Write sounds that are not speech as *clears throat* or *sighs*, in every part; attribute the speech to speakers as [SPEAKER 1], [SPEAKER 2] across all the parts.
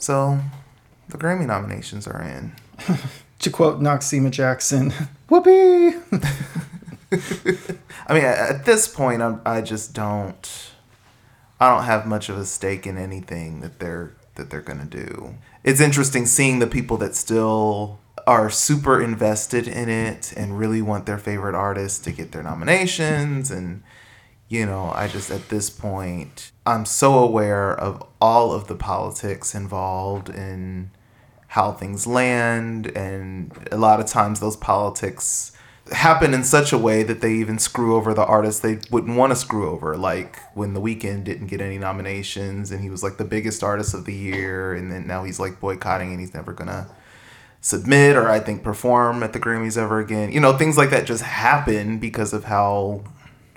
[SPEAKER 1] So the Grammy nominations are in. *laughs*
[SPEAKER 2] to quote Noxeema Jackson, *laughs* whoopee. *laughs*
[SPEAKER 1] I mean, at this point, I'm, I just don't. I don't have much of a stake in anything that they're that they're gonna do. It's interesting seeing the people that still are super invested in it and really want their favorite artists to get their nominations and you know, I just at this point I'm so aware of all of the politics involved in how things land and a lot of times those politics happen in such a way that they even screw over the artists they wouldn't want to screw over like when the Weeknd didn't get any nominations and he was like the biggest artist of the year and then now he's like boycotting and he's never gonna submit or I think perform at the Grammys ever again. You know, things like that just happen because of how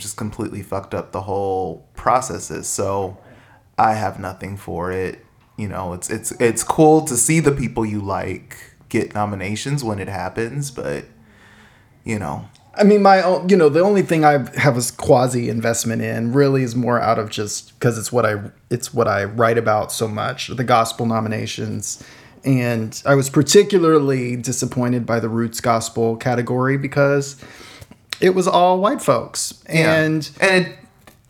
[SPEAKER 1] just completely fucked up the whole processes. So I have nothing for it. You know, it's it's it's cool to see the people you like get nominations when it happens, but you know.
[SPEAKER 2] I mean, my own, you know, the only thing I have a quasi investment in really is more out of just because it's what I it's what I write about so much. The gospel nominations and I was particularly disappointed by the roots gospel category because it was all white folks. And
[SPEAKER 1] yeah. and it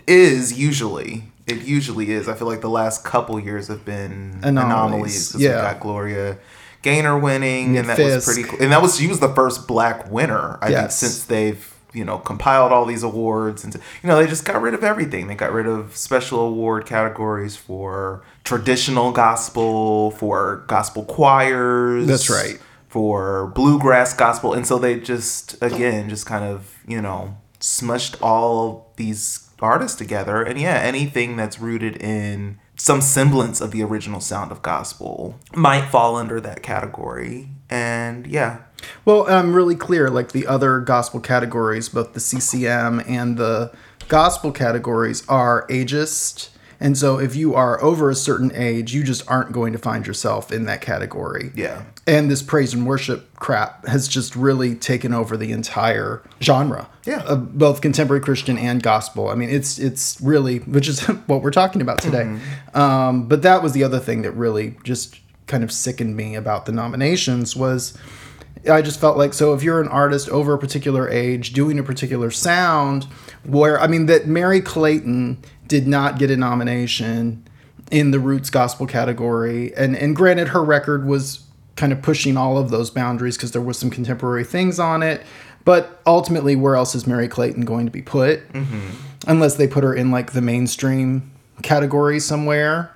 [SPEAKER 1] is usually it usually is. I feel like the last couple years have been anomalies.
[SPEAKER 2] yeah,
[SPEAKER 1] we got Gloria Gaynor winning, and that Fisk. was pretty cool. And that was she was the first black winner I yes. think since they've you know compiled all these awards and you know they just got rid of everything they got rid of special award categories for traditional gospel for gospel choirs
[SPEAKER 2] that's right
[SPEAKER 1] for bluegrass gospel and so they just again just kind of you know smushed all these artists together and yeah anything that's rooted in some semblance of the original sound of gospel might fall under that category and yeah
[SPEAKER 2] well, I'm really clear. Like the other gospel categories, both the CCM and the gospel categories are ageist. And so if you are over a certain age, you just aren't going to find yourself in that category.
[SPEAKER 1] Yeah.
[SPEAKER 2] And this praise and worship crap has just really taken over the entire genre.
[SPEAKER 1] Yeah.
[SPEAKER 2] Of both contemporary Christian and gospel. I mean, it's it's really which is *laughs* what we're talking about today. Mm-hmm. Um, but that was the other thing that really just kind of sickened me about the nominations was I just felt like so if you're an artist over a particular age doing a particular sound, where I mean that Merry Clayton did not get a nomination in the roots gospel category, and and granted her record was kind of pushing all of those boundaries because there was some contemporary things on it, but ultimately where else is Merry Clayton going to be put? Mm-hmm. Unless they put her in like the mainstream category somewhere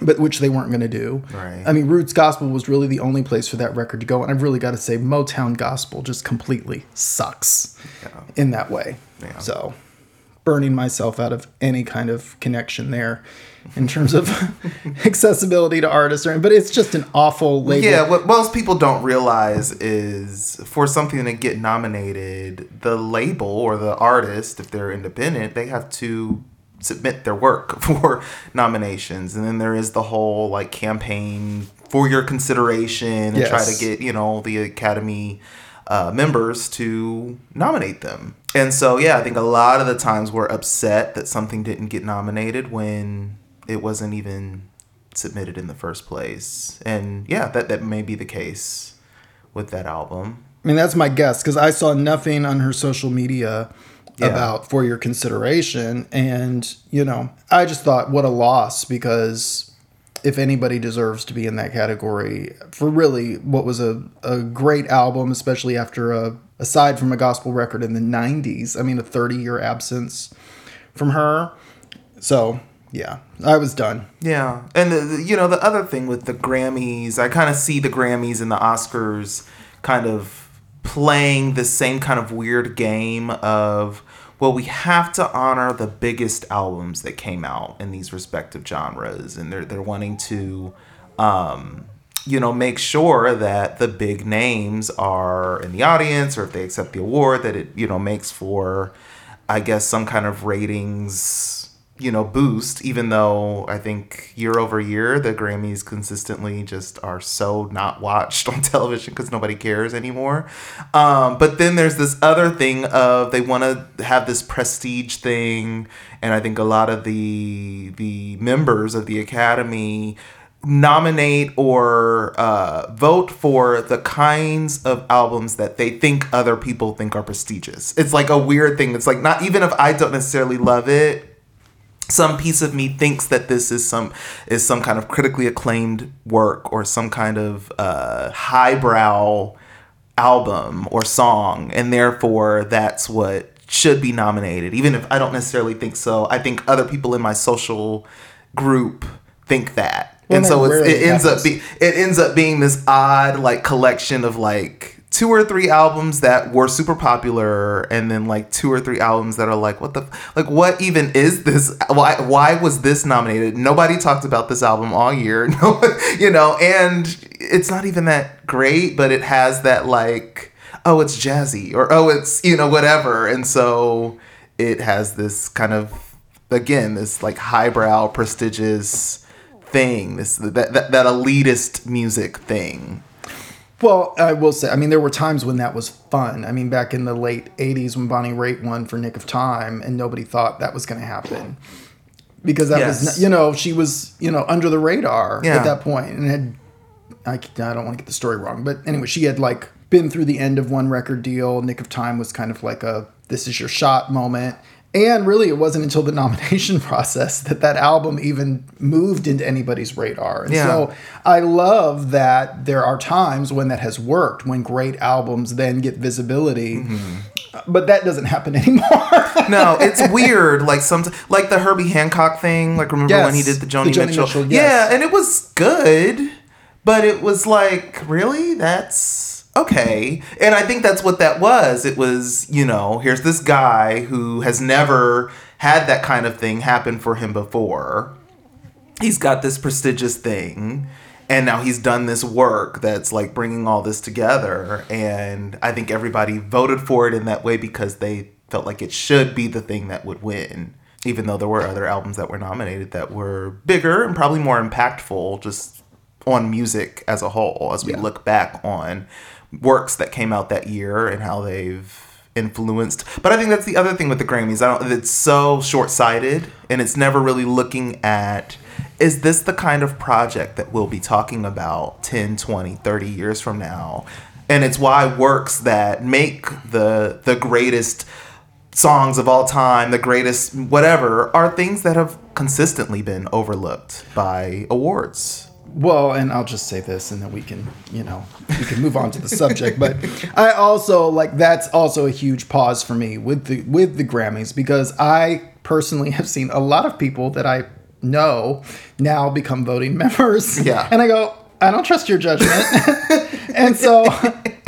[SPEAKER 2] but which they weren't going to do.
[SPEAKER 1] Right.
[SPEAKER 2] I mean, Roots Gospel was really the only place for that record to go, and I've really got to say, Motown Gospel just completely sucks yeah. in that way. Yeah. So, burning myself out of any kind of connection there in terms of *laughs* accessibility to artists, but it's just an awful label.
[SPEAKER 1] Yeah, what most people don't realize is for something to get nominated, the label or the artist, if they're independent, they have to submit their work *laughs* for nominations and then there is the whole like campaign for your consideration and yes. try to get you know the academy uh, members to nominate them and so yeah i think a lot of the times we're upset that something didn't get nominated when it wasn't even submitted in the first place and yeah that, that may be the case with that album
[SPEAKER 2] i mean that's my guess because i saw nothing on her social media yeah. about for your consideration. And, you know, I just thought, what a loss because if anybody deserves to be in that category for really what was a, a great album, especially after a, aside from a gospel record in the 90s, I mean, a 30 year absence from her. So, yeah, I was done.
[SPEAKER 1] Yeah. And, the, the, you know, the other thing with the Grammys, I kind of see the Grammys and the Oscars kind of playing the same kind of weird game of well, we have to honor the biggest albums that came out in these respective genres, and they're they're wanting to, um, you know, make sure that the big names are in the audience, or if they accept the award, that it you know makes for, I guess, some kind of ratings you know boost even though i think year over year the grammys consistently just are so not watched *laughs* on television because nobody cares anymore um, but then there's this other thing of they want to have this prestige thing and i think a lot of the the members of the academy nominate or uh, vote for the kinds of albums that they think other people think are prestigious. It's like a weird thing. It's like not even if I don't necessarily love it, some piece of me thinks that this is some is some kind of critically acclaimed work or some kind of uh, highbrow album or song, and therefore that's what should be nominated. Even if I don't necessarily think so, I think other people in my social group think that.
[SPEAKER 2] Well,
[SPEAKER 1] and so it's, it ends up be it ends up being this odd like collection of like two or three albums that were super popular and then like two or three albums that are like what the like what even is this? Why why was this nominated? Nobody talked about this album all year *laughs* no you know and it's not even that great but it has that like oh it's jazzy or oh it's you know whatever. And so it has this kind of again this like highbrow prestigious thing this that, that that elitist music thing
[SPEAKER 2] Well, I will say, I mean, there were times when that was fun. I mean, back in the late 80s when Bonnie Raitt won for Nick of Time, and nobody thought that was going to happen. Because that
[SPEAKER 1] Yes.
[SPEAKER 2] was, you know, she was, you know, under the radar
[SPEAKER 1] Yeah.
[SPEAKER 2] at that point and had, I, I don't want to get the story wrong, but anyway, she had like been through the end of one record deal. Nick of Time was kind of like a this is your shot moment. And really, it wasn't until the *laughs* nomination process that that album even moved into anybody's radar. And
[SPEAKER 1] Yeah.
[SPEAKER 2] so I love that there are times when that has worked, when great albums then get visibility.
[SPEAKER 1] Mm-hmm.
[SPEAKER 2] But that doesn't happen *laughs* anymore.
[SPEAKER 1] no, it's weird. Like some, like the Herbie Hancock thing. Like remember when he did the Joni,
[SPEAKER 2] the Joni
[SPEAKER 1] Mitchell?
[SPEAKER 2] Mitchell, yes.
[SPEAKER 1] Yeah, and it was good, but it was like really that's okay. And I think that's what that was. It was you know here's this guy who has never had that kind of thing happen for him before. He's got this prestigious thing. And now he's done this work that's like bringing all this together. And I think everybody voted for it in that way because they felt like it should be the thing that would win. Even though there were other albums that were nominated that were bigger and probably more impactful just on music as a whole as we
[SPEAKER 2] Yeah.
[SPEAKER 1] look back on works that came out that year and how they've influenced. But I think that's the other thing with the Grammys. I don't it's so short-sighted and it's never really looking at is this the kind of project that we'll be talking about 10, 20, 30 years from now? And it's why works that make the the greatest songs of all time, the greatest whatever, are things that have consistently been overlooked by awards.
[SPEAKER 2] Well, and I'll just say this, and then we can, you know, we can move on to the subject. But I also like that's also a huge pause for me with the with the Grammys because I personally have seen a lot of people that I know now become voting *laughs* members.
[SPEAKER 1] Yeah.
[SPEAKER 2] and I go, I don't trust your judgment, *laughs* and so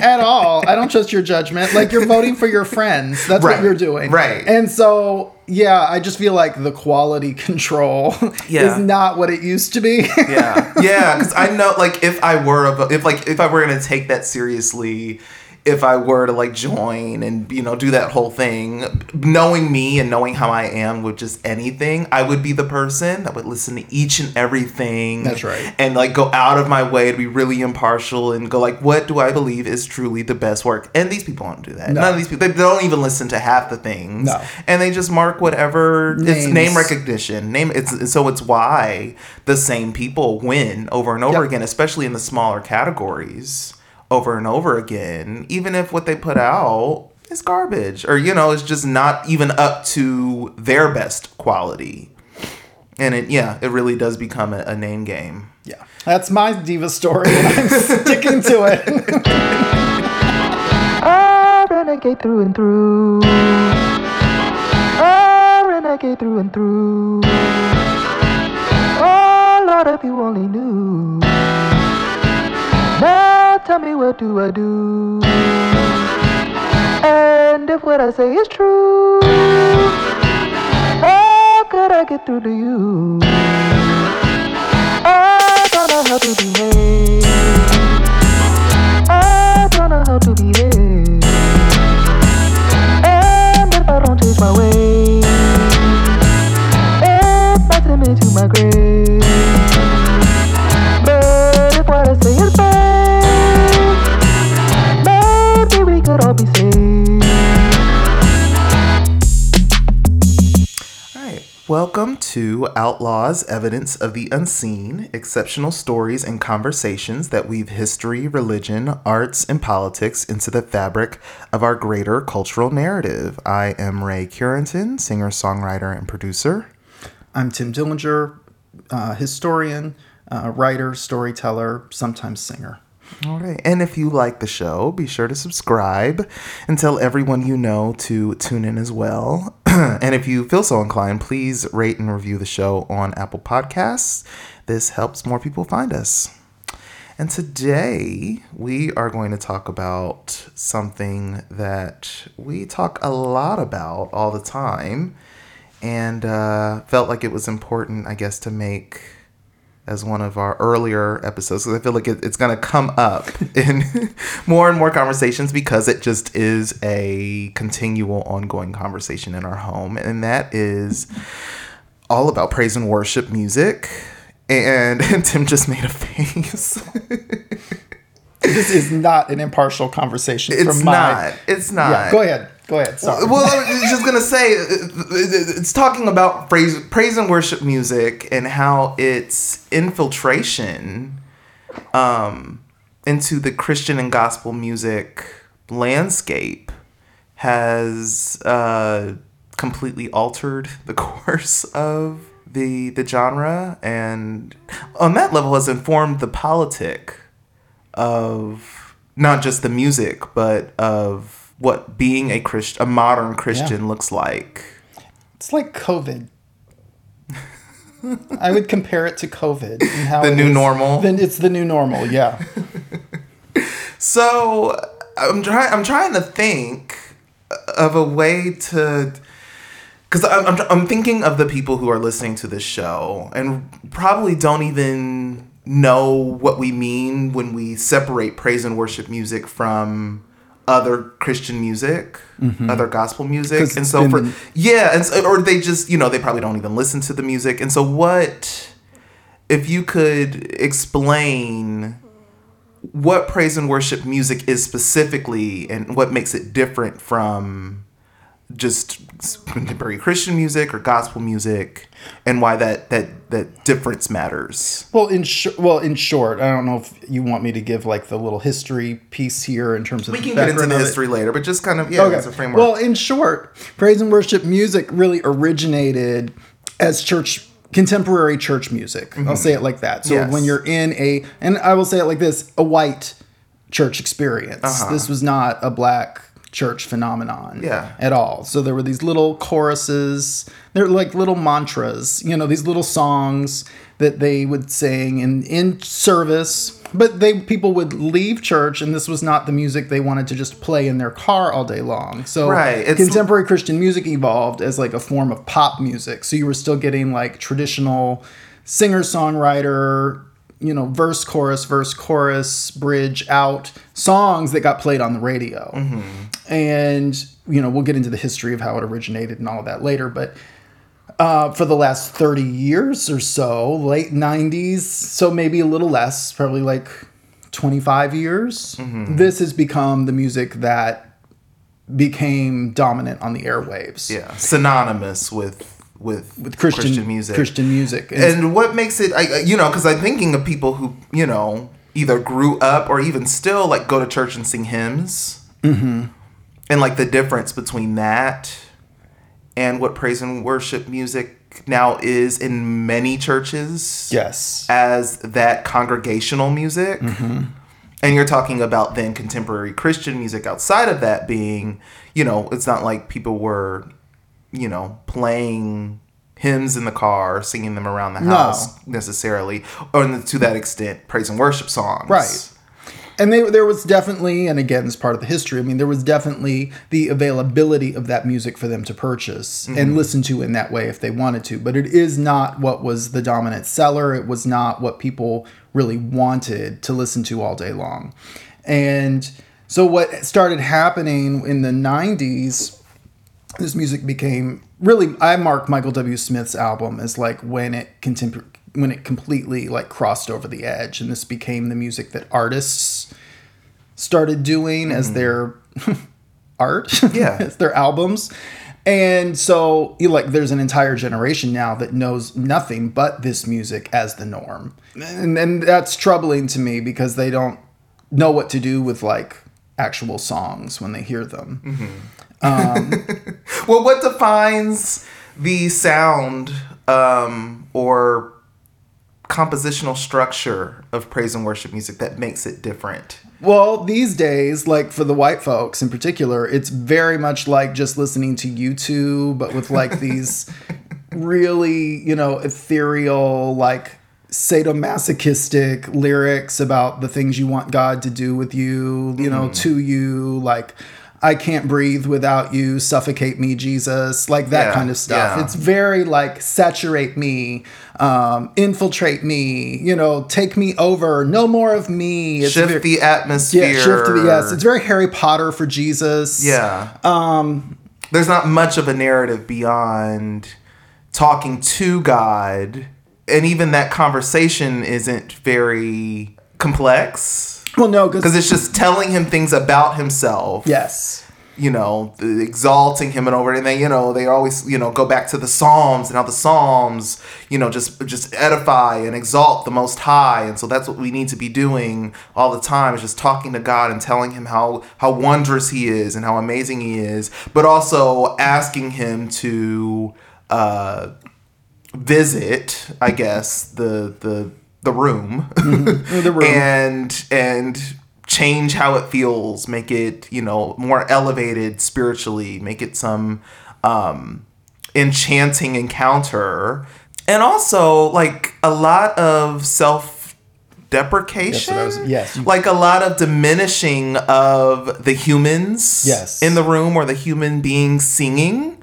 [SPEAKER 2] at all, I don't trust your judgment. Like you're voting for your friends. That's
[SPEAKER 1] Right,
[SPEAKER 2] what you're doing.
[SPEAKER 1] right.
[SPEAKER 2] And so yeah, I just feel like the quality control
[SPEAKER 1] Yeah.
[SPEAKER 2] is not what it used to be.
[SPEAKER 1] yeah yeah because i know like if i were a, if like if i were gonna take that seriously if i were to like join and you know do that whole thing knowing me and knowing how i am with just anything i would be the person that would listen to each and everything
[SPEAKER 2] That's right.
[SPEAKER 1] and like go out of my way to be really impartial and go like what do i believe is truly the best work and these people don't do that
[SPEAKER 2] No.
[SPEAKER 1] none of these people they don't even listen to half the things
[SPEAKER 2] No.
[SPEAKER 1] and they just mark whatever it's name recognition name it's so it's why the same people win over and over
[SPEAKER 2] Yep.
[SPEAKER 1] again especially in the smaller categories over and over again even if what they put out is garbage or you know it's just not even up to their best quality and it yeah it really does become a, a name game
[SPEAKER 2] Yeah, that's my diva story, and *laughs* I'm sticking to it. *laughs*
[SPEAKER 3] I renegade through and through. I renegade through and through. Oh Lord, if you only knew. Now tell me what do I do? And if what I say is true, how could I get through to you? I don't know how to behave. I don't know how to behave. And if I don't change my ways, it might send me to my grave.
[SPEAKER 1] Welcome to Outlaws Evidence of the Unseen exceptional stories and conversations that weave history, religion, arts, and politics into the fabric of our greater cultural narrative. I am Ray Curenton, singer, songwriter, and producer.
[SPEAKER 2] I'm Tim Dillinger, uh, historian, uh, writer, storyteller, sometimes singer.
[SPEAKER 1] All right. And if you like the show, be sure to subscribe and tell everyone you know to tune in as well. *clears throat* and if you feel so inclined, please rate and review the show on Apple Podcasts. This helps more people find us. And today we are going to talk about something that we talk a lot about all the time and uh, felt like it was important, I guess, to make as one of our earlier episodes because I feel like it, it's going to come up *laughs* in more and more conversations because it just is a continual, ongoing conversation in our home. And that is all about praise and worship music. And, and *laughs* Tim just made a face.
[SPEAKER 2] This is not an impartial conversation.
[SPEAKER 1] it's
[SPEAKER 2] my,
[SPEAKER 1] not. It's not.
[SPEAKER 2] Yeah, go ahead. Go ahead. Sorry.
[SPEAKER 1] Well, I was just gonna say, it's talking about praise, praise and worship music and how its infiltration um, into the Christian and gospel music landscape has uh, completely altered the *laughs* course of the the genre, and on that level has informed the politic of not just the music, but of what being a Christ, a modern Christian,
[SPEAKER 2] Yeah.
[SPEAKER 1] looks like.
[SPEAKER 2] It's like COVID. I would compare it to COVID and how
[SPEAKER 1] The new
[SPEAKER 2] is-
[SPEAKER 1] normal?
[SPEAKER 2] Then it's the new normal. Yeah. *laughs*
[SPEAKER 1] So I'm trying. I'm trying to think of a way to, because I'm, I'm I'm thinking of the people who are listening to this show and probably don't even know what we mean when we separate praise and worship music from other Christian music, mm-hmm. other gospel music, and so for
[SPEAKER 2] the-
[SPEAKER 1] yeah, and so, or they just you know they probably don't even listen to the music, and so what if you could explain what praise and worship music is specifically and what makes it different from just contemporary Christian music or gospel music and why that that that difference matters.
[SPEAKER 2] Well, in sh- well, in short, I don't know if you want me to give like the little history piece here in terms of
[SPEAKER 1] We
[SPEAKER 2] the
[SPEAKER 1] can get into the history later, but just kind of yeah, as a framework.
[SPEAKER 2] Well, in short, praise and worship music really originated as church contemporary church music. I'll say it like that. So
[SPEAKER 1] Yes.
[SPEAKER 2] when you're in a and I will say it like this, a white church experience.
[SPEAKER 1] Uh-huh.
[SPEAKER 2] This was not a black church phenomenon
[SPEAKER 1] Yeah.
[SPEAKER 2] at all. So there were these little choruses, they're like little mantras, you know, these little songs that they would sing in in service, but they people would leave church and this was not the music they wanted to just play in their car all day long. So
[SPEAKER 1] Right,
[SPEAKER 2] contemporary Christian music evolved as like a form of pop music. So you were still getting like traditional singer songwriter, you know, verse chorus, verse chorus, bridge out songs that got played on the radio. And you know, we'll get into the history of how it originated and all of that later, but uh, for the last 30 years or so, late 90s, so maybe a little less, probably like 25 years, this has become the music that became dominant on the airwaves.
[SPEAKER 1] Yeah, synonymous with with,
[SPEAKER 2] with Christian,
[SPEAKER 1] Christian music.
[SPEAKER 2] Christian music. And,
[SPEAKER 1] and what makes it I, you know because i'm thinking of people who you know either grew up or even still like go to church and sing hymns mm-hmm. and like the difference between that and what praise and worship music now is in many churches
[SPEAKER 2] yes.
[SPEAKER 1] as that congregational music and you're talking about then contemporary christian music outside of that being you know it's not like people were you know playing hymns in the car singing them around the house necessarily or to that extent praise and worship songs
[SPEAKER 2] Right. And they, there was definitely, and again, this part of the history. I mean, there was definitely the availability of that music for them to purchase and mm-hmm. listen to in that way if they wanted to. But it is not what was the dominant seller. It was not what people really wanted to listen to all day long. And so, what started happening in the '90s this music became really I mark Michael W. Smith's album as like when it contempor- when it completely like crossed over the edge and this became the music that artists started doing as mm-hmm. their *laughs* art
[SPEAKER 1] Yeah. *laughs*
[SPEAKER 2] as their albums And so, you like, there's an entire generation now that knows nothing but this music as the norm, and and that's troubling to me because they don't know what to do with like actual songs when they hear them. Mm-hmm. *laughs*
[SPEAKER 1] Well, what defines the sound um, or compositional structure of praise and worship music that makes it different?
[SPEAKER 2] Well, these days, like for the white folks in particular, it's very much like just listening to U2, but with like these *laughs* really, you know, ethereal, like sadomasochistic lyrics about the things you want God to do with you, you know, to you, like I can't breathe without you, suffocate me, Jesus, like that
[SPEAKER 1] Yeah,
[SPEAKER 2] kind of stuff.
[SPEAKER 1] yeah.
[SPEAKER 2] It's very like saturate me, um, infiltrate me, you know, take me over, no more of me. It's
[SPEAKER 1] Shift
[SPEAKER 2] very-
[SPEAKER 1] the atmosphere.
[SPEAKER 2] yeah, shift the yes. It's very Harry Potter for Jesus.
[SPEAKER 1] Yeah. Um there's not much of a narrative beyond talking to God and even that conversation isn't very complex
[SPEAKER 2] Well, no,
[SPEAKER 1] because it's just telling him things about himself.
[SPEAKER 2] yes,
[SPEAKER 1] You know, the- exalting him and over and then you know, they always, you know, go back to the Psalms and how the Psalms, you know, just just edify and exalt the most high. And so that's what we need to be doing all the time is just talking to God and telling him how how wondrous he is and how amazing he is, but also asking him to uh visit, I guess, the the the room,
[SPEAKER 2] the room. *laughs*
[SPEAKER 1] and and change how it feels, make it you know more elevated spiritually, make it some um, enchanting encounter, and also like a lot of self deprecation
[SPEAKER 2] That's what I was- yes,
[SPEAKER 1] like a lot of diminishing of the humans
[SPEAKER 2] Yes.
[SPEAKER 1] in the room or the human beings singing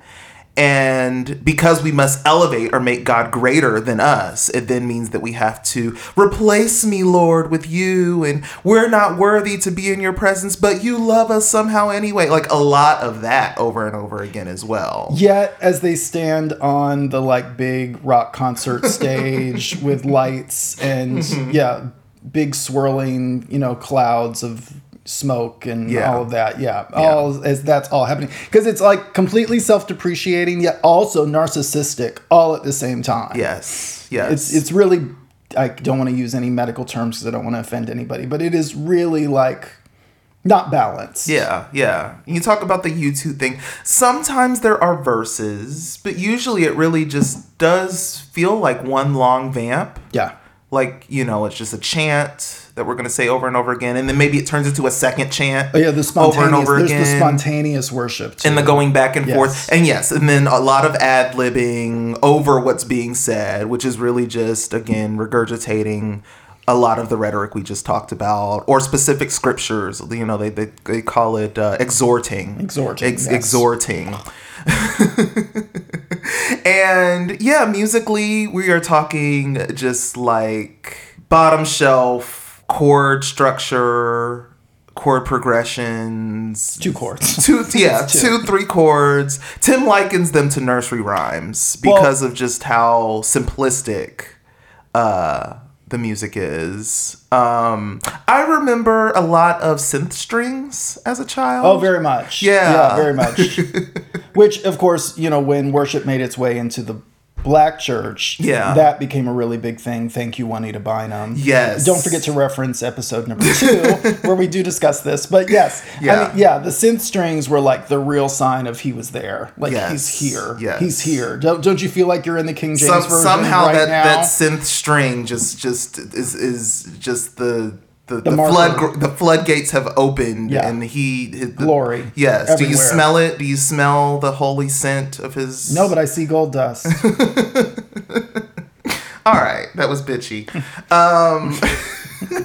[SPEAKER 1] and because we must elevate or make God greater than us, it then means that we have to replace me, Lord, with you, and we're not worthy to be in your presence, but you love us somehow anyway. Like a lot of that over and over again as well.
[SPEAKER 2] Yet, as they stand on the like big rock concert *laughs* stage with lights and
[SPEAKER 1] Mm-hmm.
[SPEAKER 2] yeah, big swirling, you know, clouds of smoke and
[SPEAKER 1] Yeah.
[SPEAKER 2] all of that. Yeah, all as that's all happening because it's like completely self-depreciating yet also narcissistic all at the same time.
[SPEAKER 1] Yes. Yes.
[SPEAKER 2] it's it's really I don't want to use any medical terms because I don't want to offend anybody, but it is really like not balanced.
[SPEAKER 1] Yeah, yeah. You talk about the U2 thing. Sometimes there are verses, but usually it really just does feel like one long vamp.
[SPEAKER 2] Yeah.
[SPEAKER 1] Like, you know, it's just a chant that we're going to say over and over again. And then maybe it turns into a second chant.
[SPEAKER 2] Oh yeah, the spontaneous.
[SPEAKER 1] Over and over
[SPEAKER 2] there's the spontaneous worship too.
[SPEAKER 1] and the going back and
[SPEAKER 2] Yes.
[SPEAKER 1] forth. And yes, and then a lot of ad libbing over what's being said, which is really just, again, regurgitating a lot of the rhetoric we just talked about or specific scriptures. You know, they, they, they call it uh, exhorting.
[SPEAKER 2] Exhorting,
[SPEAKER 1] Ex-
[SPEAKER 2] yes.
[SPEAKER 1] Exhorting. *laughs* and yeah, musically, we are talking just like bottom shelf chord structure, chord progressions,
[SPEAKER 2] two chords. *laughs*
[SPEAKER 1] two yeah *laughs*
[SPEAKER 2] Two.
[SPEAKER 1] two three chords tim likens them to nursery rhymes because of just how simplistic uh the music is um i remember a lot of synth strings as a child
[SPEAKER 2] Oh, very much.
[SPEAKER 1] Yeah.
[SPEAKER 2] Yeah, very much. *laughs* Which, of course, you know, when worship made its way into the black church,
[SPEAKER 1] Yeah.
[SPEAKER 2] that became a really big thing. Thank you, Juanita Bynum.
[SPEAKER 1] Yes.
[SPEAKER 2] Don't forget to reference episode number two, *laughs* where we do discuss this. But yes, I
[SPEAKER 1] Yeah.
[SPEAKER 2] mean, yeah, the synth strings were like the real sign of he was there. Like
[SPEAKER 1] Yes.
[SPEAKER 2] he's here.
[SPEAKER 1] Yes.
[SPEAKER 2] He's here. Don't, don't you feel like you're in the King James
[SPEAKER 1] Some,
[SPEAKER 2] version
[SPEAKER 1] somehow
[SPEAKER 2] right
[SPEAKER 1] that,
[SPEAKER 2] now?
[SPEAKER 1] that synth string just just is is just the the, the,
[SPEAKER 2] marker.
[SPEAKER 1] flood the floodgates have opened
[SPEAKER 2] Yeah.
[SPEAKER 1] and he the-
[SPEAKER 2] Glory
[SPEAKER 1] yes do you smell it do you smell the holy scent of his
[SPEAKER 2] no, but I see gold dust. *laughs*
[SPEAKER 1] All right, that was bitchy. Um,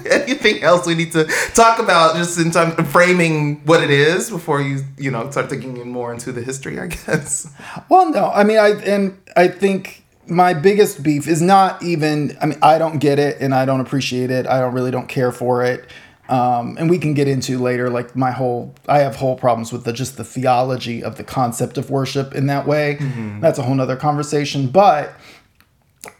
[SPEAKER 1] *laughs* anything else we need to talk about just in terms of framing what it is before you you know start digging in more into the history? I guess.
[SPEAKER 2] Well, no, I mean, I and I think my biggest beef is not even. I mean, I don't get it, and I don't appreciate it. I don't really don't care for it. Um, and we can get into later, like my whole. I have whole problems with the just the theology of the concept of worship in that way. That's a whole nother conversation. But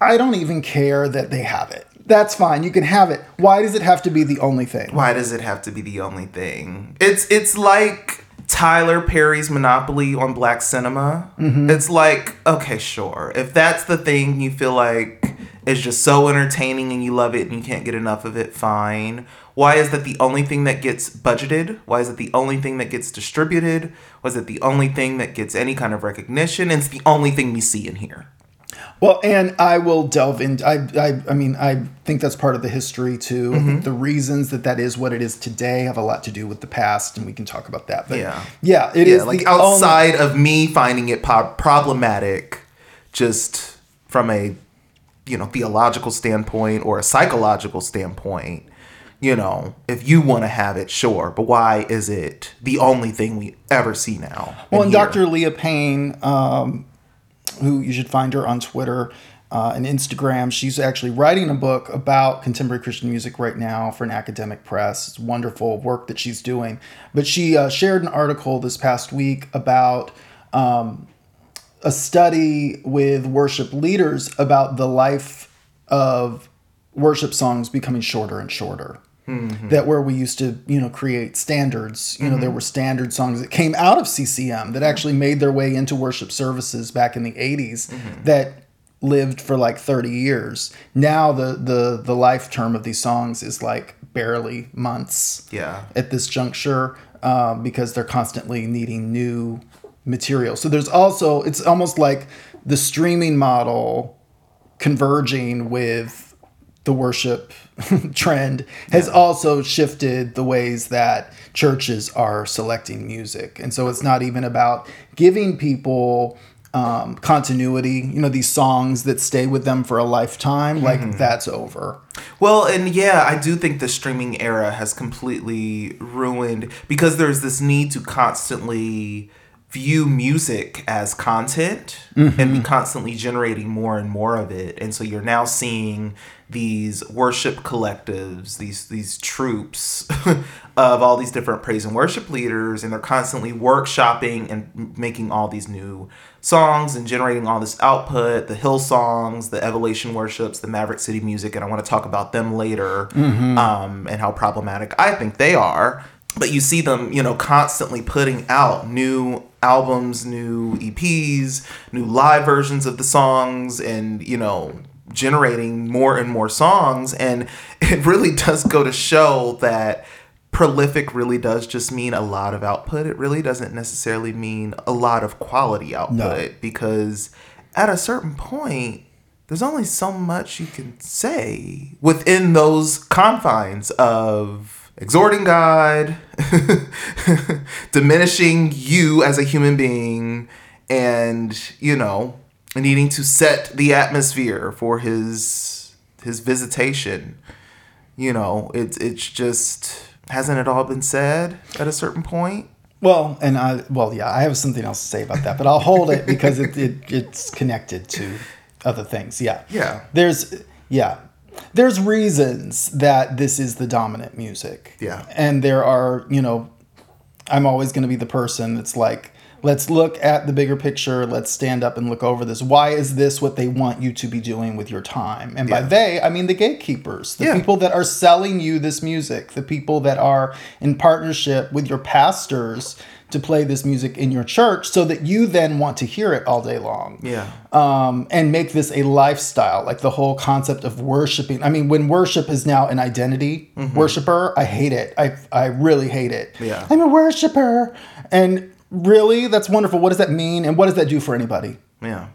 [SPEAKER 2] I don't even care that they have it. That's fine. You can have it. Why does it have to be the only thing?
[SPEAKER 1] Why does it have to be the only thing? It's it's like Tyler Perry's monopoly on black cinema. Mm-hmm. It's like, okay, sure. If that's the thing you feel like is just so entertaining and you love it and you can't get enough of it, fine. Why is that the only thing that gets budgeted? Why is it the only thing that gets distributed? Was it the only thing that gets any kind of recognition? It's the only thing we see in here.
[SPEAKER 2] Well, and I will delve into. I, I, I mean, I think that's part of the history too. Think the reasons that that is what it is today have a lot to do with the past, and we can talk about that. But
[SPEAKER 1] Yeah.
[SPEAKER 2] yeah, it is
[SPEAKER 1] yeah, like
[SPEAKER 2] the only-
[SPEAKER 1] outside of me finding it po- problematic, just from a you know theological standpoint or a psychological standpoint. You know, if you want to have it, sure, but why is it the only thing we ever see now?
[SPEAKER 2] Well, and
[SPEAKER 1] here?
[SPEAKER 2] Dr. Leah Payne, um, who you should find her on Twitter uh, and Instagram, she's actually writing a book about contemporary Christian music right now for an academic press. It's wonderful work that she's doing. But she uh, shared an article this past week about um, a study with worship leaders about the life of worship songs becoming shorter and shorter. Mm-hmm. That where we used to, you know, create standards. You know, there mm-hmm. were standard songs that came out of CCM that actually made their way into worship services back in the 80s mm-hmm. that lived for like 30 years. Now the the the life term of these songs is like barely months
[SPEAKER 1] yeah,
[SPEAKER 2] at this juncture um, because they're constantly needing new material. So there's also it's almost like the streaming model converging with the worship *laughs* trend has also shifted the ways that churches are selecting music. And so it's not even about giving people um, continuity, you know, these songs that stay with them for a lifetime, like that's over.
[SPEAKER 1] Well, and yeah, I do think the streaming era has completely ruined because there's this need to constantly view music as content and be constantly generating more and more of it. And so you're now seeing these worship collectives, these these troops *laughs* of all these different praise and worship leaders and they're constantly workshopping and making all these new songs and generating all this output, the Hillsongs, the Elevation Worships, the Maverick City music, and I want to talk about them later um, and how problematic I think they are. But you see them, you know, constantly putting out new albums, new EPs, new live versions of the songs, and you know, generating more and more songs. And *laughs* it really does go to show that prolific really does just mean a lot of output. It really doesn't necessarily mean a lot of quality output because at a certain point, there's only so much you can say within those confines of exhorting God, *laughs* diminishing you as a human being, and, you know, needing to set the atmosphere for his his visitation. You know, it's it's just hasn't it all been said at a certain point?
[SPEAKER 2] Well, and I well, yeah, I have something else to say about that, but I'll hold it because it, it it's connected to other things. Yeah.
[SPEAKER 1] Yeah.
[SPEAKER 2] There's yeah. There's reasons that this is the dominant music.
[SPEAKER 1] Yeah.
[SPEAKER 2] And there are, you know, I'm always going to be the person that's like, let's look at the bigger picture. Let's stand up and look over this. Why is this what they want you to be doing with your time? And by they, I mean the gatekeepers, the
[SPEAKER 1] Yeah.
[SPEAKER 2] people that are selling you this music, the people that are in partnership with your pastors to play this music in your church so that you then want to hear it all day long
[SPEAKER 1] Yeah.
[SPEAKER 2] um, and make this a lifestyle, like the whole concept of worshiping. I mean, when worship is now an identity worshiper, I hate it. I I really hate it.
[SPEAKER 1] Yeah.
[SPEAKER 2] I'm a worshiper, and really, that's wonderful. What does that mean, and what does that do for anybody?
[SPEAKER 1] Yeah.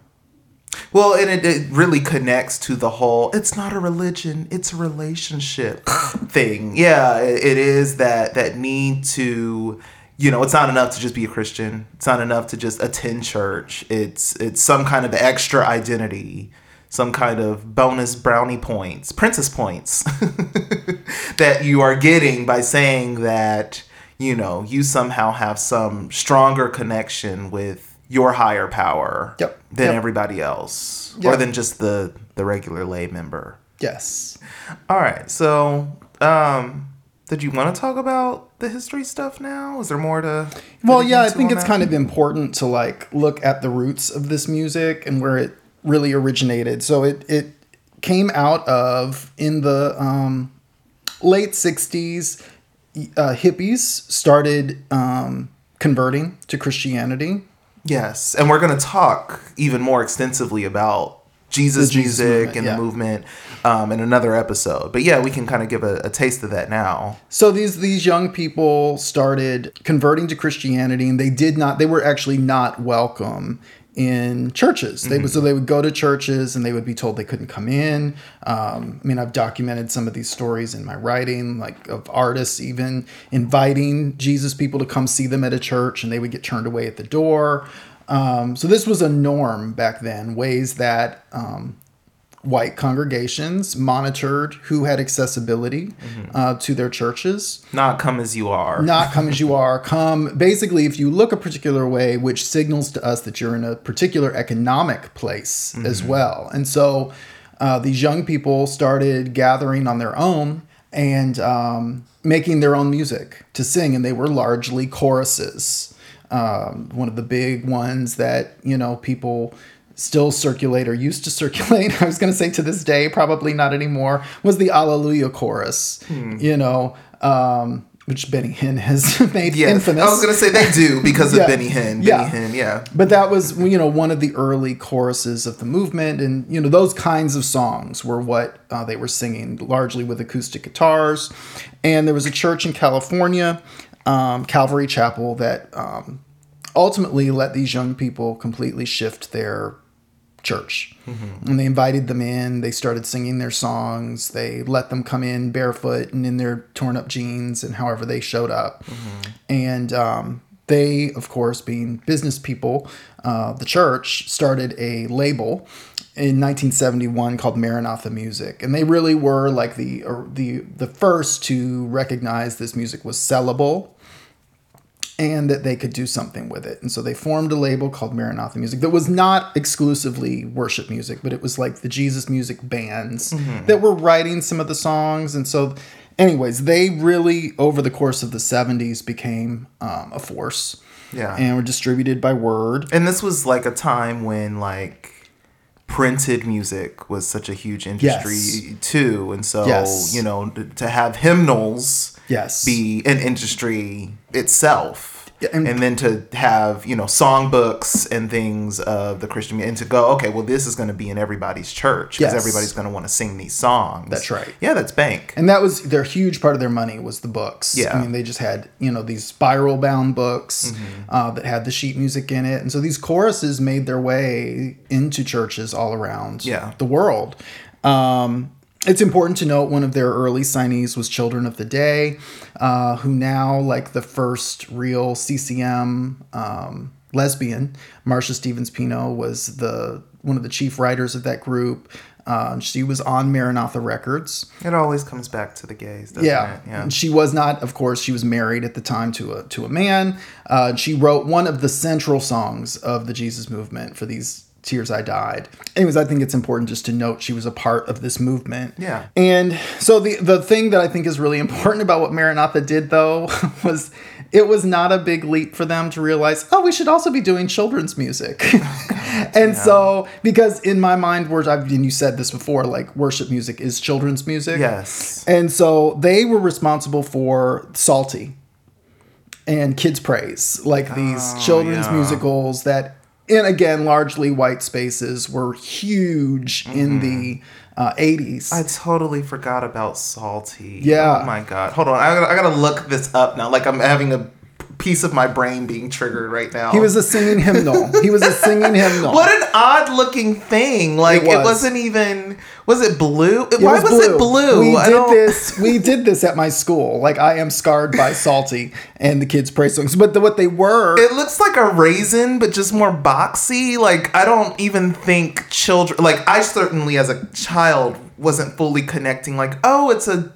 [SPEAKER 1] Well, and it, it really connects to the whole it's not a religion, it's a relationship *sighs* thing. Yeah, it, it is that that need to you know, it's not enough to just be a Christian. It's not enough to just attend church. It's it's some kind of extra identity, some kind of bonus brownie points, princess points *laughs* that you are getting by saying that, you know, you somehow have some stronger connection with your higher power
[SPEAKER 2] Yep.
[SPEAKER 1] than
[SPEAKER 2] Yep.
[SPEAKER 1] everybody else
[SPEAKER 2] Yep.
[SPEAKER 1] or than just the the regular lay member.
[SPEAKER 2] Yes.
[SPEAKER 1] All right. So, um did you want to talk about the history stuff now? Is there more to
[SPEAKER 2] Well, yeah, I think it's
[SPEAKER 1] that?
[SPEAKER 2] kind of important to like look at the roots of this music and where it really originated. So it it came out of in the um, late '60s. Uh, hippies started um, converting to Christianity.
[SPEAKER 1] Yes, and we're going to talk even more extensively about Jesus,
[SPEAKER 2] Jesus
[SPEAKER 1] music
[SPEAKER 2] movement,
[SPEAKER 1] and
[SPEAKER 2] yeah.
[SPEAKER 1] the movement um, in another episode. But yeah, we can kind of give a, a taste of that now.
[SPEAKER 2] So these these young people started converting to Christianity, and they did not. They were actually not welcome in churches. They would so they would go to churches, and they would be told they couldn't come in. Um, I mean, I've documented some of these stories in my writing, like of artists even inviting Jesus people to come see them at a church, and they would get turned away at the door. Um, so this was a norm back then. Ways that um, white congregations monitored who had accessibility uh, to their churches.
[SPEAKER 1] Not come as you are.
[SPEAKER 2] not come as you *laughs* are. Come basically if you look a particular way which signals to us that you're in a particular economic place as well. And so uh, these young people started gathering on their own and um, making their own music to sing and they were largely choruses um, one of the big ones that you know people still circulate or used to circulate *laughs* i was going to say to this day probably not anymore was the alleluia chorus you know um, which benny hinn has *laughs* made
[SPEAKER 1] Yes,
[SPEAKER 2] infamous
[SPEAKER 1] I was gonna say they do because of *laughs*
[SPEAKER 2] Yeah.
[SPEAKER 1] Benny Hinn. Benny
[SPEAKER 2] Yeah.
[SPEAKER 1] Hinn, yeah.
[SPEAKER 2] but that was you know one of the early choruses of the movement and you know those kinds of songs were what uh, they were singing largely with acoustic guitars and there was a church in california um, calvary chapel that um, ultimately let these young people completely shift their church. And they invited them in they started singing their songs they let them come in barefoot and in their torn up jeans and however they showed up. And um, they of course being business people uh, the church started a label in 1971 called Maranatha Music, and they really were like the the the first to recognize this music was sellable and that they could do something with it. And so they formed a label called Maranatha Music that was not exclusively worship music, but it was like the Jesus music bands that were writing some of the songs. And so, anyways, they really, over the course of the 70s, became um, a force.
[SPEAKER 1] Yeah.
[SPEAKER 2] And were distributed by word.
[SPEAKER 1] And this was like a time when like printed music was such a huge industry
[SPEAKER 2] Yes.
[SPEAKER 1] too, and so
[SPEAKER 2] Yes.
[SPEAKER 1] you know to, to have hymnals
[SPEAKER 2] Yes.
[SPEAKER 1] be an industry itself.
[SPEAKER 2] And-
[SPEAKER 1] and, then to have you know songbooks and things of the Christian and to go okay well this is going to be in everybody's church because
[SPEAKER 2] Yes.
[SPEAKER 1] everybody's going to want to sing these songs
[SPEAKER 2] That's right.
[SPEAKER 1] yeah that's bank
[SPEAKER 2] And that was their huge part of their money was the books.
[SPEAKER 1] Yeah.
[SPEAKER 2] I mean, they just had, you know, these spiral bound books
[SPEAKER 1] Mm-hmm.
[SPEAKER 2] uh, that had the sheet music in it. And so these choruses made their way into churches all around
[SPEAKER 1] Yeah.
[SPEAKER 2] the world. Um, it's important to note one of their early signees was Children of the Day, uh, who now, like the first real CCM um, lesbian, Marsha Stevens Pino was the one of the chief writers of that group. Uh, she was on Maranatha Records.
[SPEAKER 1] it always comes back to the gays doesn't
[SPEAKER 2] Yeah.
[SPEAKER 1] it yeah
[SPEAKER 2] And she was not, of course, she was married at the time to a to a man. Uh, she wrote one of the central songs of the Jesus movement for these Tears I Died. Anyways, I think it's important just to note she was a part of this movement.
[SPEAKER 1] Yeah.
[SPEAKER 2] And so the the thing that I think is really important about what Maranatha did though *laughs* was it was not a big leap for them to realize, oh, we should also be doing children's music. *laughs* and so because in my mind, words I've and you said this before, like worship music is children's music.
[SPEAKER 1] yes
[SPEAKER 2] And so they were responsible for Psalty and Kids Praise, like these oh, children's
[SPEAKER 1] Oh, yeah.
[SPEAKER 2] musicals that, and again, largely white spaces were huge in the uh, 80s.
[SPEAKER 1] Mm-hmm. I totally forgot about Psalty.
[SPEAKER 2] Yeah.
[SPEAKER 1] Oh my god. Hold on. I gotta, I gotta look this up now. Like I'm having a piece of my brain being triggered right now.
[SPEAKER 2] he was a singing hymnal. He was a *laughs* singing hymnal.
[SPEAKER 1] What an odd looking thing. Like
[SPEAKER 2] It was.
[SPEAKER 1] was. not even. Was it blue?
[SPEAKER 2] It
[SPEAKER 1] Why was, it blue?
[SPEAKER 2] We
[SPEAKER 1] I
[SPEAKER 2] did
[SPEAKER 1] don't-
[SPEAKER 2] this. We did this at my school. Like I am scarred by Psalty and the kids' praise songs. But the, what they were,
[SPEAKER 1] It looks like a raisin, but just more boxy. Like I don't even think children. Like I certainly, as a child, wasn't fully connecting. Like oh, it's a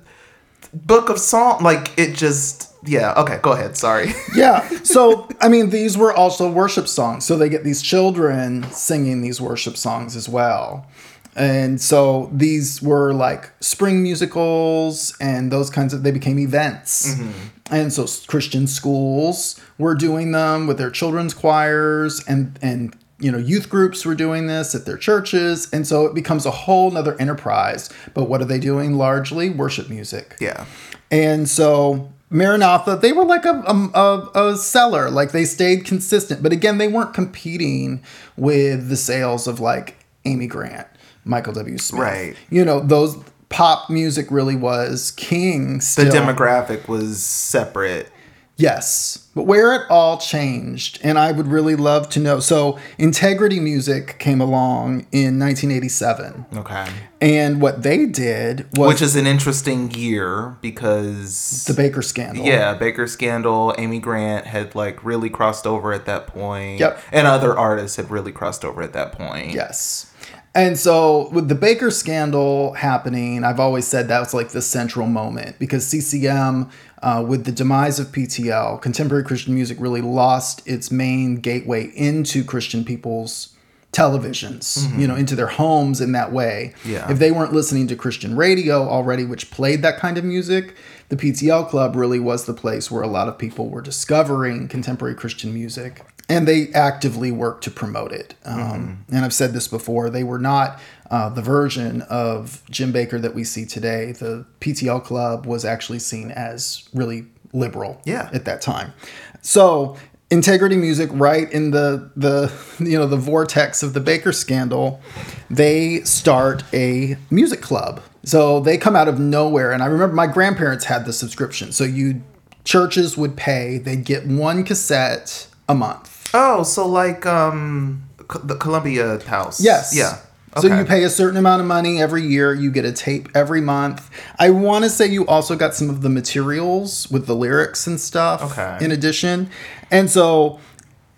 [SPEAKER 1] book of song. Like it just. Yeah. Okay. Go ahead. Sorry. *laughs*
[SPEAKER 2] yeah. So, I mean, these were also worship songs. So they get these children singing these worship songs as well. And so these were like spring musicals and those kinds of, they became events. Mm-hmm. And so Christian schools were doing them with their children's choirs and, and, you know, youth groups were doing this at their churches. And so it becomes a whole nother enterprise. But what are they doing largely? Worship music.
[SPEAKER 1] yeah.
[SPEAKER 2] And so Maranatha, they were like a, a, a, a seller. Like they stayed consistent. But again, they weren't competing with the sales of like Amy Grant, Michael W. Smith.
[SPEAKER 1] Right.
[SPEAKER 2] You know, those pop music really was king
[SPEAKER 1] The demographic was separate.
[SPEAKER 2] Yes. But where it all changed, and I would really love to know. So, Integrity Music came along in 1987.
[SPEAKER 1] Okay.
[SPEAKER 2] And what they did was
[SPEAKER 1] Which is an interesting year because
[SPEAKER 2] the Bakker scandal.
[SPEAKER 1] yeah, Bakker Scandal, Amy Grant had like really crossed over at that point.
[SPEAKER 2] Yep.
[SPEAKER 1] And other artists had really crossed over at that point.
[SPEAKER 2] Yes. And so with the Bakker scandal happening, I've always said that was like the central moment because CCM, uh, with the demise of PTL, contemporary Christian music really lost its main gateway into Christian people's televisions, you know, into their homes in that way.
[SPEAKER 1] Yeah.
[SPEAKER 2] If they weren't listening to Christian radio already, which played that kind of music, the PTL Club really was the place where a lot of people were discovering contemporary Christian music. And they actively worked to promote it. Um, And I've said this before, they were not uh, the version of Jim Bakker that we see today. The PTL Club was actually seen as really liberal
[SPEAKER 1] Yeah.
[SPEAKER 2] at that time. So integrity music right in the the *laughs* you know the vortex of the Bakker scandal they start a music club so they come out of nowhere and i remember my grandparents had the subscription so you churches would pay they'd get one cassette a month
[SPEAKER 1] Oh, so like um the Columbia House.
[SPEAKER 2] yes
[SPEAKER 1] Yeah.
[SPEAKER 2] so you pay a certain amount of money every year you get a tape every month i want to say you also got some of the materials with the lyrics and stuff
[SPEAKER 1] Okay.
[SPEAKER 2] in addition and so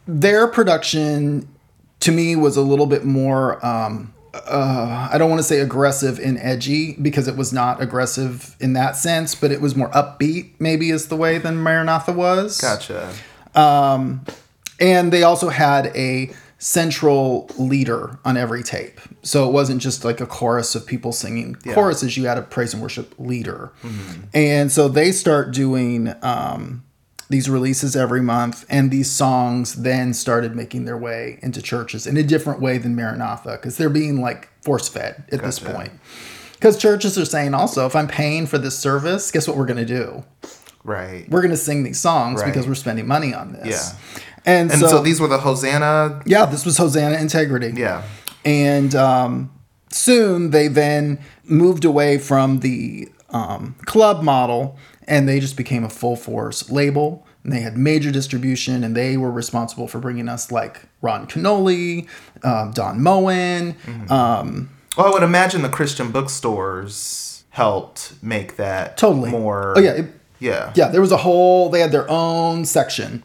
[SPEAKER 2] their production to me was a little bit more um uh, I don't want to say aggressive and edgy because it was not aggressive in that sense, but it was more upbeat, maybe is the way than Maranatha was.
[SPEAKER 1] Gotcha.
[SPEAKER 2] And they also had a central leader on every tape. So it wasn't just like a chorus of people singing choruses, you had a praise and worship leader. And so they start doing um, these releases every month, and these songs then started making their way into churches in a different way than Maranatha because they're being like force fed at this point. Because churches are saying also, if I'm paying for this service, guess what we're going to do?
[SPEAKER 1] Right.
[SPEAKER 2] We're going to sing these songs
[SPEAKER 1] Right.
[SPEAKER 2] because we're spending money on this.
[SPEAKER 1] Yeah.
[SPEAKER 2] And,
[SPEAKER 1] And
[SPEAKER 2] so,
[SPEAKER 1] so, these were the Hosanna.
[SPEAKER 2] yeah, this was Hosanna Integrity.
[SPEAKER 1] Yeah.
[SPEAKER 2] And um, soon they then moved away from the um, club model and they just became a full force label. And they had major distribution and they were responsible for bringing us like Ron Kenoly, um, Don Moen. Um,
[SPEAKER 1] Well, I would imagine the Christian bookstores helped make that
[SPEAKER 2] Totally.
[SPEAKER 1] more.
[SPEAKER 2] Oh, yeah, it-
[SPEAKER 1] yeah.
[SPEAKER 2] yeah, there was a whole, they had their own section.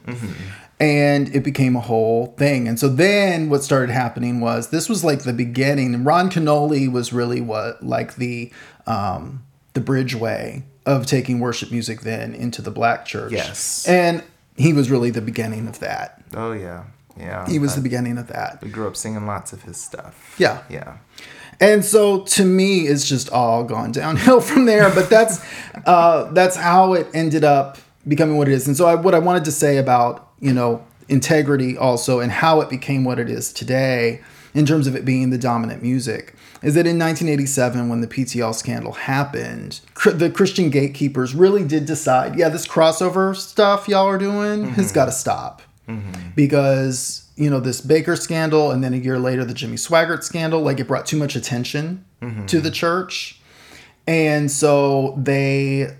[SPEAKER 2] And it became a whole thing. And so then what started happening was this was like the beginning. And Ron Kenoly was really what like the um the bridgeway of taking worship music then into the black church.
[SPEAKER 1] Yes.
[SPEAKER 2] And he was really the beginning of that.
[SPEAKER 1] Oh yeah. Yeah.
[SPEAKER 2] He was the beginning of that.
[SPEAKER 1] We grew up singing lots of his stuff.
[SPEAKER 2] Yeah.
[SPEAKER 1] Yeah.
[SPEAKER 2] And so to me, it's just all gone downhill *laughs* from there. But that's uh, that's how it ended up becoming what it is. And so I, what I wanted to say about you know integrity also and how it became what it is today in terms of it being the dominant music is that in 1987 when the PTL scandal happened cr- the Christian gatekeepers really did decide yeah this crossover stuff y'all are doing mm-hmm. has got to stop mm-hmm. because you know this Bakker scandal and then a year later the Jimmy Swaggart scandal like it brought too much attention mm-hmm. to the church. And so they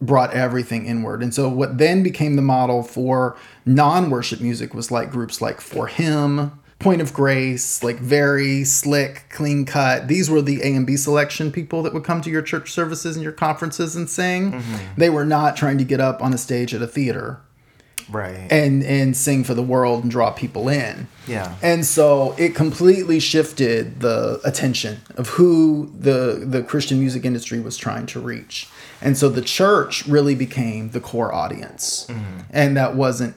[SPEAKER 2] brought everything inward and so what then became the model for non-worship music was like groups like 4Him Point of Grace like very slick clean cut these were the A and B selection people that would come to your church services and your conferences and sing mm-hmm. they were not trying to get up on a stage at a theater
[SPEAKER 1] Right.
[SPEAKER 2] and and sing for the world and draw people in.
[SPEAKER 1] Yeah.
[SPEAKER 2] And so it completely shifted the attention of who the the Christian music industry was trying to reach. And so the church really became the core audience. And that wasn't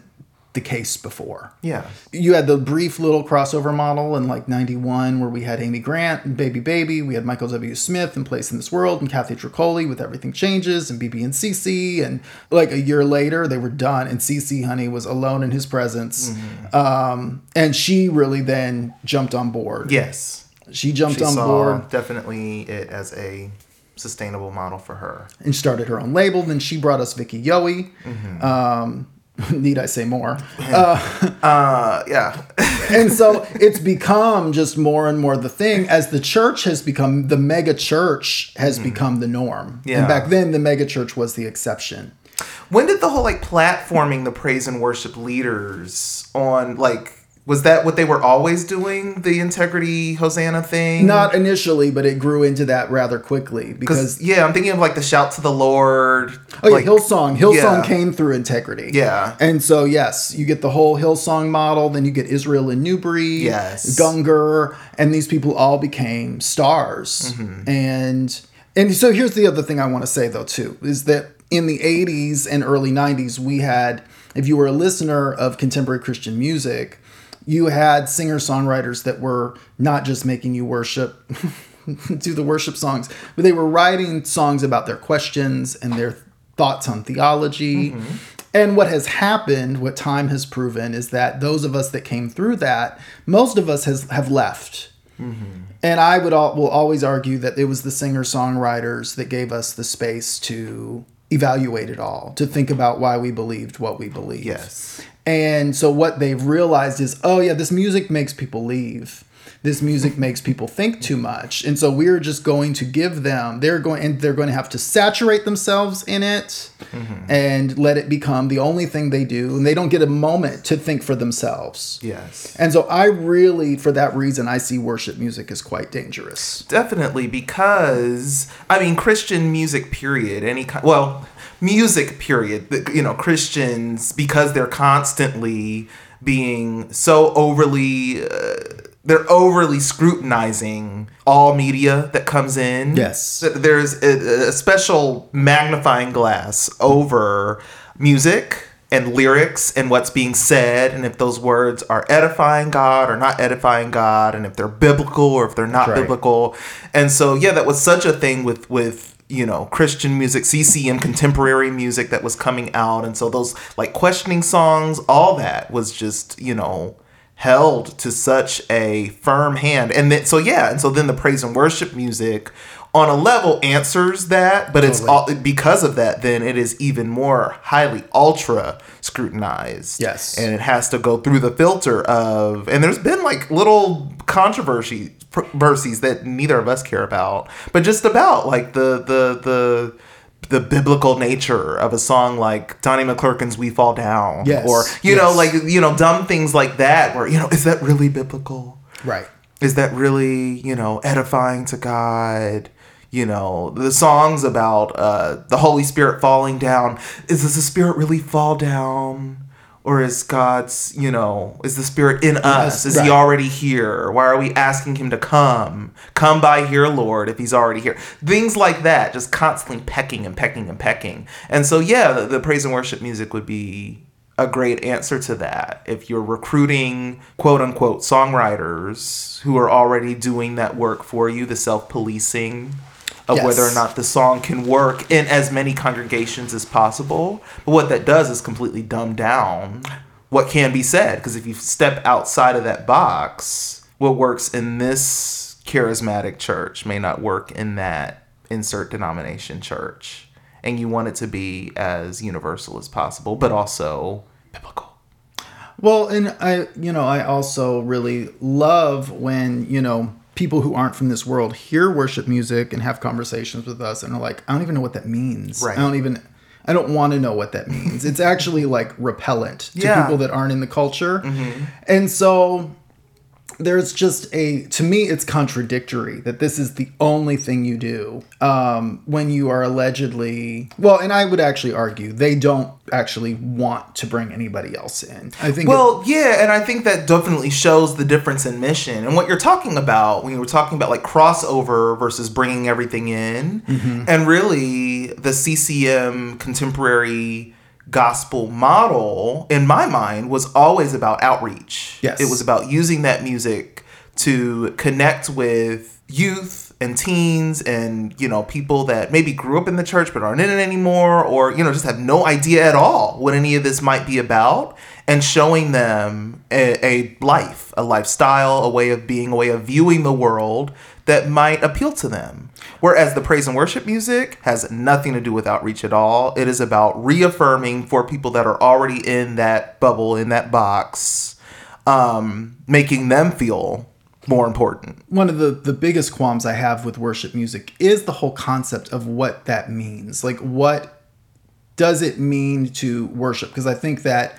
[SPEAKER 2] the case before.
[SPEAKER 1] yeah.
[SPEAKER 2] You had the brief little crossover model in like 91 where we had Amy Grant and Baby Baby, we had Michael W. Smith and Place in This World and Kathy Troccoli with Everything Changes and BeBe and CeCe and like a year later they were done and CeCe honey was alone in his presence. Um, and she really then jumped on board.
[SPEAKER 1] Yes.
[SPEAKER 2] She jumped
[SPEAKER 1] She
[SPEAKER 2] on
[SPEAKER 1] saw
[SPEAKER 2] board.
[SPEAKER 1] definitely it as a sustainable model for her.
[SPEAKER 2] and started her own label. Then she brought us Vicki Yohe.
[SPEAKER 1] Mm-hmm.
[SPEAKER 2] Um, *laughs* need I say more? *laughs*
[SPEAKER 1] Uh, yeah. *laughs*
[SPEAKER 2] and so it's become just more and more the thing as the church has become the mega church has become the norm.
[SPEAKER 1] Yeah.
[SPEAKER 2] And back then the mega church was the exception.
[SPEAKER 1] when did the whole like platforming the praise and worship leaders on like was that what they were always doing the integrity hosanna thing
[SPEAKER 2] Not initially, but it grew into that rather quickly
[SPEAKER 1] because yeah i'm thinking of like the shout to the lord
[SPEAKER 2] Oh yeah,
[SPEAKER 1] like,
[SPEAKER 2] Hillsong. Hillsong
[SPEAKER 1] yeah.
[SPEAKER 2] came through integrity.
[SPEAKER 1] Yeah.
[SPEAKER 2] And so yes, you get the whole Hillsong model, then you get Israel and New Breed,
[SPEAKER 1] Yes.
[SPEAKER 2] Gungor, and these people all became stars.
[SPEAKER 1] Mm-hmm.
[SPEAKER 2] And and so here's the other thing I want to say though too is that in the 80s and early 90s we had if you were a listener of contemporary Christian music, you had singer-songwriters that were not just making you worship *laughs* do the worship songs, but they were writing songs about their questions and their thoughts on theology. Mm-hmm. And what has happened, what time has proven, is that those of us that came through that, most of us has have left. Mm-hmm. And I would all, will always argue that it was the singer songwriters that gave us the space to evaluate it all, to think about why we believed what we believed.
[SPEAKER 1] yes
[SPEAKER 2] And so what they've realized is, oh yeah, this music makes people leave. This music makes people think too much. And so we're just going to give them, they're going and they're going to have to saturate themselves in it and let it become the only thing they do. And they don't get a moment to think for themselves.
[SPEAKER 1] yes
[SPEAKER 2] And so I really, for that reason, I see worship music as quite dangerous.
[SPEAKER 1] definitely because i mean christian music period any kind well music period you know christians because they're constantly being so overly uh, they're overly scrutinizing all media that comes in
[SPEAKER 2] Yes.
[SPEAKER 1] There's a, a special magnifying glass over music and lyrics and what's being said and if those words are edifying God or not edifying God and if they're biblical or if they're not
[SPEAKER 2] Right.
[SPEAKER 1] biblical. And so yeah, that was such a thing with with you know Christian music, CCM contemporary music that was coming out and so those like questioning songs, all that was just, you know, held to such a firm hand. And then so yeah, and so then the praise and worship music on a level answers that, but it's all because of that then it is even more highly ultra scrutinized.
[SPEAKER 2] Yes.
[SPEAKER 1] And it has to go through the filter of and there's been like little controversies that neither of us care about, but just about like the the the the biblical nature of a song like Donnie McClurkin's "We Fall Down,"
[SPEAKER 2] Yes,
[SPEAKER 1] or you know, like you know, dumb things like that. Where you know, is that really biblical?
[SPEAKER 2] Right.
[SPEAKER 1] Is that really you know edifying to God? You know, the songs about uh, the Holy Spirit falling down. Is does the Spirit really fall down? Or is God's, you know, is the Spirit in us? Is
[SPEAKER 2] right.
[SPEAKER 1] He already here? Why are we asking Him to come? Come by here, Lord, if He's already here. Things like that, just constantly pecking and pecking and pecking. And so, yeah, the, the praise and worship music would be a great answer to that. If you're recruiting quote unquote songwriters who are already doing that work for you, the self policing of
[SPEAKER 2] Yes.
[SPEAKER 1] whether or not the song can work in as many congregations as possible. But what that does is completely dumb down what can be said. Because if you step outside of that box, what works in this charismatic church may not work in that insert denomination church. And you want it to be as universal as possible, but also biblical.
[SPEAKER 2] Well, and I, you know, I also really love when, you know, people who aren't from this world hear worship music and have conversations with us and are like, I don't even know what that means.
[SPEAKER 1] Right.
[SPEAKER 2] I don't even, I don't want to know what that means. it's actually like repellent to
[SPEAKER 1] Yeah.
[SPEAKER 2] people that aren't in the culture. Mm-hmm. And so there's just a to me it's contradictory that this is the only thing you do um, when you are allegedly well and i would actually argue they don't actually want to bring anybody else in i think it-
[SPEAKER 1] Well, yeah, and I think that definitely shows the difference in mission and what you're talking about when you were talking about like crossover versus bringing everything in,
[SPEAKER 2] Mm-hmm.
[SPEAKER 1] and really the CCM contemporary gospel model in my mind was always about outreach.
[SPEAKER 2] Yes.
[SPEAKER 1] it was about using that music to connect with youth and teens and you know people that maybe grew up in the church but aren't in it anymore or you know just have no idea at all what any of this might be about and showing them a, a life a lifestyle a way of being a way of viewing the world that might appeal to them. Whereas the praise and worship music has nothing to do with outreach at all. It is about reaffirming for people that are already in that bubble, in that box, um, making them feel more important.
[SPEAKER 2] one of the the biggest qualms I have with worship music is the whole concept of what that means. Like what does it mean to worship? Because I think that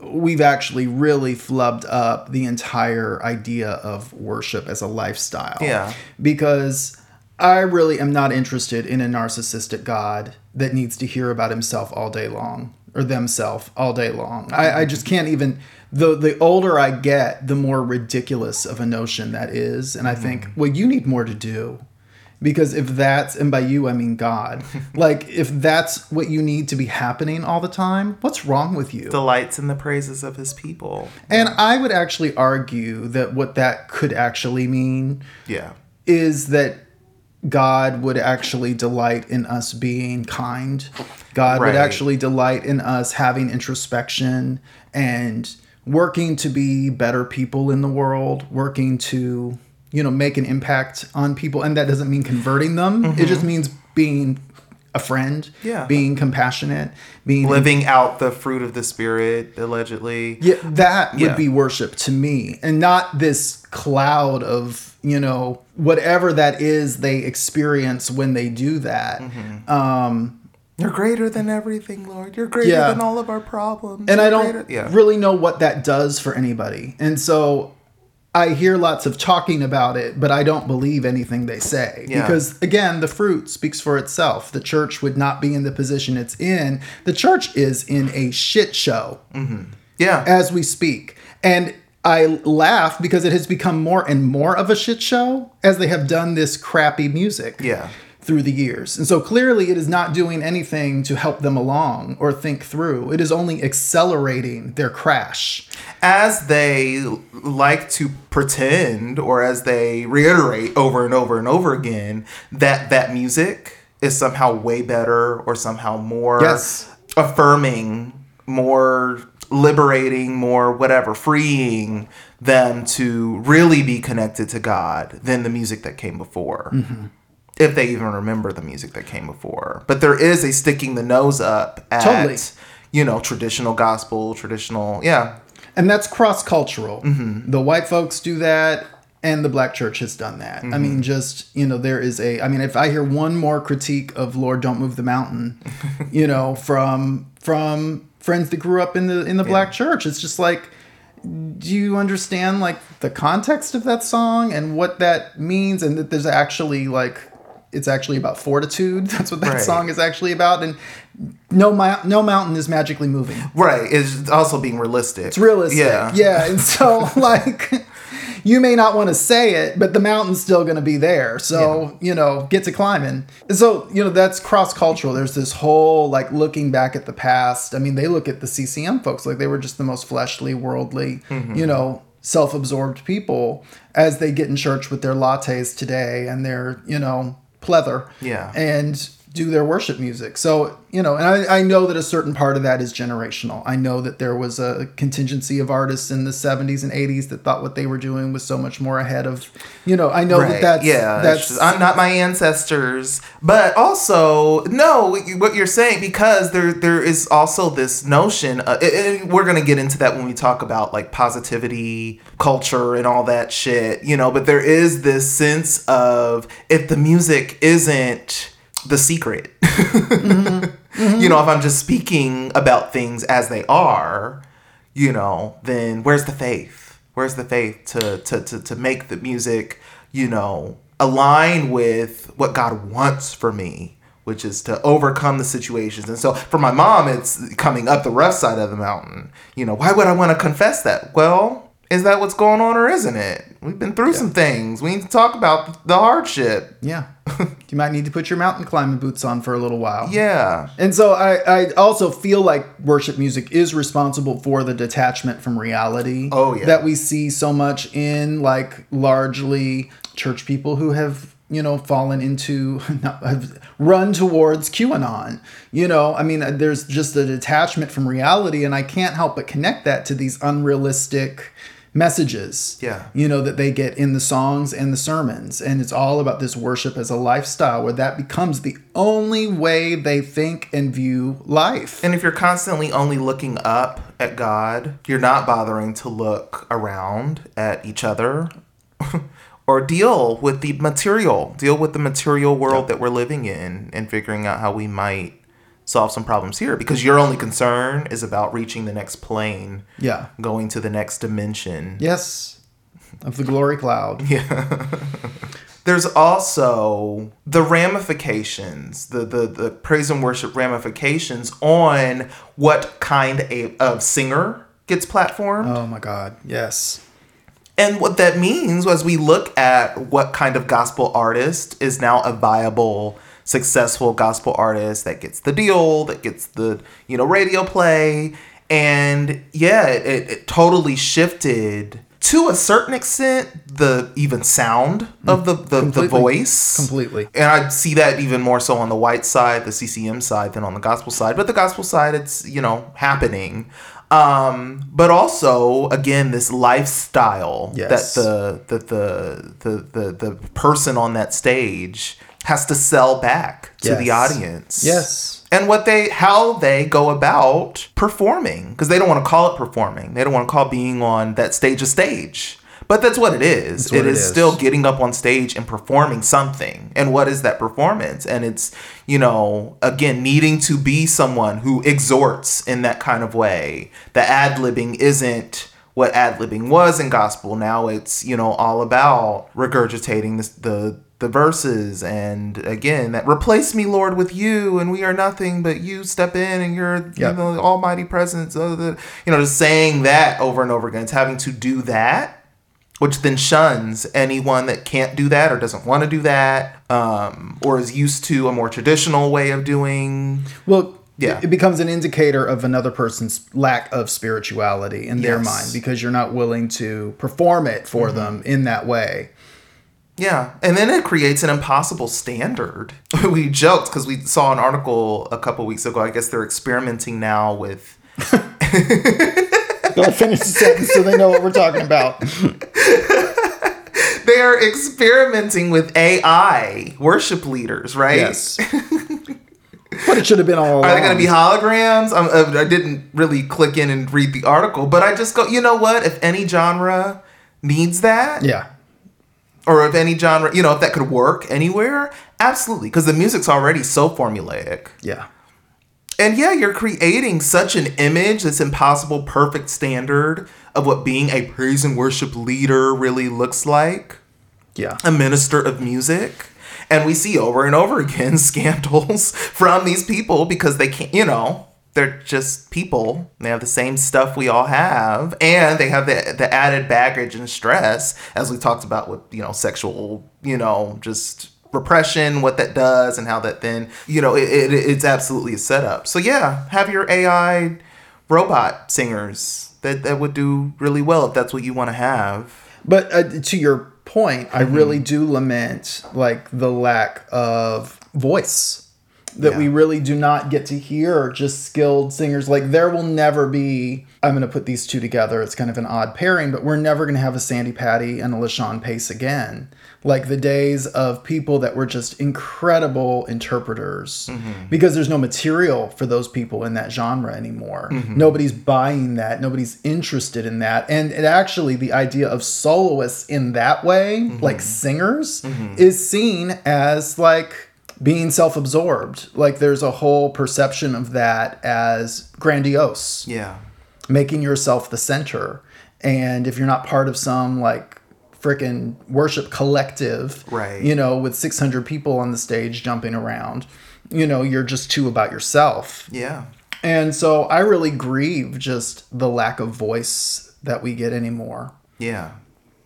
[SPEAKER 2] we've actually really flubbed up the entire idea of worship as a lifestyle.
[SPEAKER 1] Yeah.
[SPEAKER 2] Because I really am not interested in a narcissistic God that needs to hear about himself all day long or themselves all day long. I, I just can't even the the older I get, the more ridiculous of a notion that is. And I think, hmm. well, you need more to do. Because if that's and by you I mean God, *laughs* like if that's what you need to be happening all the time, what's wrong with you?
[SPEAKER 1] Delights in the praises of his people.
[SPEAKER 2] And I would actually argue that what that could actually mean
[SPEAKER 1] Yeah.
[SPEAKER 2] is that God would actually delight in us being kind. God
[SPEAKER 1] Right.
[SPEAKER 2] would actually delight in us having introspection and working to be better people in the world, working to, you know, make an impact on people. And that doesn't mean converting them, it mm-hmm. just means being a friend.
[SPEAKER 1] Yeah.
[SPEAKER 2] being compassionate, being
[SPEAKER 1] Living out the fruit of the spirit, allegedly.
[SPEAKER 2] yeah, that would be worship to me, and not this cloud of you know whatever that is they experience when they do that.
[SPEAKER 1] Mm-hmm.
[SPEAKER 2] Um,
[SPEAKER 1] You're greater than everything, Lord. You're greater
[SPEAKER 2] Yeah.
[SPEAKER 1] than all of our problems.
[SPEAKER 2] and I
[SPEAKER 1] You're
[SPEAKER 2] don't
[SPEAKER 1] greater- Yeah.
[SPEAKER 2] really know what that does for anybody, and so I hear lots of talking about it, but I don't believe anything they say
[SPEAKER 1] Yeah.
[SPEAKER 2] because again, the fruit speaks for itself. The church would not be in the position it's in. The church is in a shit show. Mm-hmm.
[SPEAKER 1] yeah.
[SPEAKER 2] as we speak. And I laugh because it has become more and more of a shit show as they have done this crappy music
[SPEAKER 1] Yeah.
[SPEAKER 2] Through the years. And so clearly it is not doing anything to help them along or think through. It is only accelerating their crash.
[SPEAKER 1] as they like to pretend or as they reiterate over and over and over again that that music is somehow way better or somehow more
[SPEAKER 2] Yes.
[SPEAKER 1] affirming more liberating more whatever freeing them to really be connected to god than the music that came before mm-hmm. If they even remember the music that came before but there is a sticking the nose up at
[SPEAKER 2] Totally.
[SPEAKER 1] you know traditional gospel traditional yeah
[SPEAKER 2] And that's cross cultural.
[SPEAKER 1] Mm-hmm.
[SPEAKER 2] The white folks do that, and the black church has done that. I
[SPEAKER 1] Mm-hmm.
[SPEAKER 2] mean, just, you know, there is a, I mean, if I hear one more critique of Lord Don't Move the Mountain, *laughs* you know, from, from friends that grew up in the, in the black church, it's just like, do you understand like the context of that song and what that means? And that there's actually like, it's actually about fortitude. *laughs* That's what that
[SPEAKER 1] Right.
[SPEAKER 2] song is actually about. And no, mou- no mountain is magically moving.
[SPEAKER 1] Right. It's also being realistic.
[SPEAKER 2] It's realistic.
[SPEAKER 1] Yeah.
[SPEAKER 2] Yeah. And so, *laughs* like, you may not want to say it, but the mountain's still going to be there. So, you know, get to climbing. And so, you know, that's cross cultural. There's this whole, like, looking back at the past. I mean, they look at the CCM folks like they were just the most fleshly, worldly,
[SPEAKER 1] Mm-hmm.
[SPEAKER 2] you know, self absorbed people as they get in church with their lattes today and their, you know, pleather.
[SPEAKER 1] Yeah.
[SPEAKER 2] And do their worship music. So, you know, and I, I know that a certain part of that is generational. I know that there was a contingency of artists in the 70s and 80s that thought what they were doing was so much more ahead of, you know, I know that that's,
[SPEAKER 1] yeah.
[SPEAKER 2] that's,
[SPEAKER 1] just- I'm not my ancestors, but also no. what you- What you're saying because there there is also this notion. Uh, and- we're gonna get into that when we talk about like positivity culture and all that shit, you know. But there is this sense of if the music isn't the secret, *laughs* mm-hmm. you know, mm-hmm. if I'm just speaking about things as they are, you know, then where's the faith? Where's the faith to to to, to make the music, you know, align with what God wants for me, which is to overcome the situations. And so for my mom, it's coming up the rough side of the mountain. You know, why would I want to confess that? Well, is that what's going on or isn't it? We've been through some things. We need to talk about the hardship.
[SPEAKER 2] yeah. You might need to put your mountain climbing boots on for a little while.
[SPEAKER 1] Yeah.
[SPEAKER 2] And so I, I also feel like worship music is responsible for the detachment from reality.
[SPEAKER 1] Oh, yeah.
[SPEAKER 2] That we see so much in like largely church people who have, you know, fallen into, *laughs* not, run towards QAnon. You know, I mean, there's just a detachment from reality, and I can't help but connect that to these unrealistic messages
[SPEAKER 1] Yeah.
[SPEAKER 2] you know that they get in the songs and the sermons. And it's all about this worship as a lifestyle where that becomes the only way they think and view life.
[SPEAKER 1] And if you're constantly only looking up at God, you're not bothering to look around at each other *laughs* or deal with the material, deal with the material world that we're living in and figuring out how we might solve some problems here because your only concern is about reaching the next plane,
[SPEAKER 2] yeah
[SPEAKER 1] going to the next dimension.
[SPEAKER 2] yes of the glory cloud *laughs* Yeah.
[SPEAKER 1] There's also the ramifications, the, the, the praise and worship ramifications on what kind of singer gets platformed.
[SPEAKER 2] oh my god yes
[SPEAKER 1] And what that means as we look at what kind of gospel artist is now a viable, successful gospel artist that gets the deal, that gets the, you know, radio play. And yeah, it, it totally shifted to a certain extent the even sound of the, the, the voice.
[SPEAKER 2] Completely.
[SPEAKER 1] And I see that even more so on the white side, the CCM side, than on the gospel side. But the gospel side, it's, you know, happening. Um, but also, again, this lifestyle
[SPEAKER 2] Yes.
[SPEAKER 1] that the, that the, the, the, the person on that stage has to sell back to the audience.
[SPEAKER 2] Yes.
[SPEAKER 1] And what they, how they go about performing, because they don't want to call it performing. They don't want to call being on that stage a stage. But that's what it is.
[SPEAKER 2] What
[SPEAKER 1] it,
[SPEAKER 2] it
[SPEAKER 1] is
[SPEAKER 2] is.
[SPEAKER 1] still getting up on stage and performing something. And what is that performance? And it's, you know, again, needing to be someone who exhorts in that kind of way. The ad libbing isn't what ad libbing was in gospel. Now it's, you know, all about regurgitating this, the, the verses and again that replace me lord with you and we are nothing but you step in and you're you know the almighty presence of the you know just saying that over and over again it's having to do that which then shuns anyone that can't do that or doesn't want to do that um, or is used to a more traditional way of doing
[SPEAKER 2] Well,
[SPEAKER 1] Yeah.
[SPEAKER 2] it becomes an indicator of another person's lack of spirituality in their mind because you're not willing to perform it for
[SPEAKER 1] Mm-hmm.
[SPEAKER 2] them in that way.
[SPEAKER 1] Yeah, and then it creates an impossible standard. *laughs* we joked because we saw an article a couple weeks ago. I guess they're experimenting now with *laughs*
[SPEAKER 2] Go finish the sentence so they know what we're talking about. *laughs*
[SPEAKER 1] they are experimenting with AI worship leaders, right?
[SPEAKER 2] Yes. what it should have been all along.
[SPEAKER 1] Are they going to be holograms? I'm, uh, I didn't really click in and read the article, but I just go, you know what? If any genre needs that,
[SPEAKER 2] Yeah.
[SPEAKER 1] Or if any genre, you know, if that could work anywhere, absolutely, because the music's already so formulaic.
[SPEAKER 2] Yeah.
[SPEAKER 1] And yeah, you're creating such an image, this impossible perfect standard of what being a praise and worship leader really looks like,
[SPEAKER 2] Yeah.
[SPEAKER 1] a minister of music. And we see over and over again *laughs* scandals from these people because they can't, you know, they're just people. They have the same stuff we all have, and they have the the added baggage and stress, as we talked about with you know sexual, you know, just repression, what that does, and how that then, you know, it, it, it's absolutely a setup. So yeah, have your AI robot singers that that would do really well if that's what you want to have.
[SPEAKER 2] But uh, to your point, I
[SPEAKER 1] Mm-hmm.
[SPEAKER 2] really do lament like the lack of voice that
[SPEAKER 1] Yeah.
[SPEAKER 2] we really do not get to hear just skilled singers. Like there will never be. I'm going to put these two together. It's kind of an odd pairing, but we're never going to have a Sandi Patty and a LaShun Pace again. Like the days of people that were just incredible interpreters,
[SPEAKER 1] Mm-hmm.
[SPEAKER 2] because there's no material for those people in that genre anymore.
[SPEAKER 1] Mm-hmm.
[SPEAKER 2] Nobody's buying that. Nobody's interested in that. And it actually, the idea of soloists in that way,
[SPEAKER 1] Mm-hmm.
[SPEAKER 2] like singers, is seen as like being self-absorbed like there's a whole perception of that as grandiose
[SPEAKER 1] Yeah.
[SPEAKER 2] making yourself the center and if you're not part of some like freaking worship collective
[SPEAKER 1] Right.
[SPEAKER 2] you know with 600 people on the stage jumping around you know you're just too about yourself
[SPEAKER 1] Yeah.
[SPEAKER 2] and so i really grieve just the lack of voice that we get anymore
[SPEAKER 1] Yeah.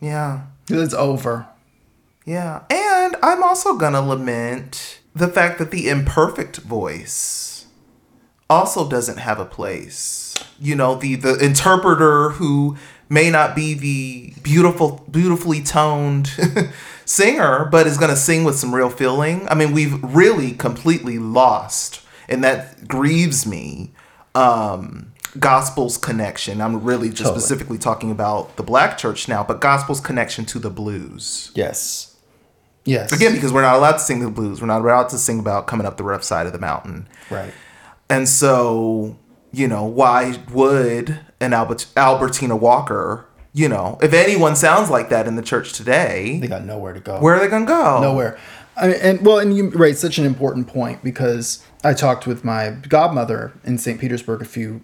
[SPEAKER 1] Yeah.
[SPEAKER 2] it's over
[SPEAKER 1] Yeah. And I'm also to lament the fact that the imperfect voice also doesn't have a place. You know, the the interpreter who may not be the beautiful beautifully toned *laughs* singer but is going to sing with some real feeling. I mean, we've really completely lost and that grieves me um gospel's connection. I'm really just
[SPEAKER 2] Totally.
[SPEAKER 1] specifically talking about the black church now, but gospel's connection to the blues.
[SPEAKER 2] Yes. Yes.
[SPEAKER 1] Again, because we're not allowed to sing the blues. We're not allowed to sing about coming up the rough side of the mountain.
[SPEAKER 2] Right.
[SPEAKER 1] And so, you know, why would an Albert, Albertina Walker, you know, if anyone sounds like that in the church today,
[SPEAKER 2] They got nowhere to go.
[SPEAKER 1] where are they going to go?
[SPEAKER 2] nowhere. I mean, and well, and you raise such an important point because I talked with my godmother in St. Petersburg a few,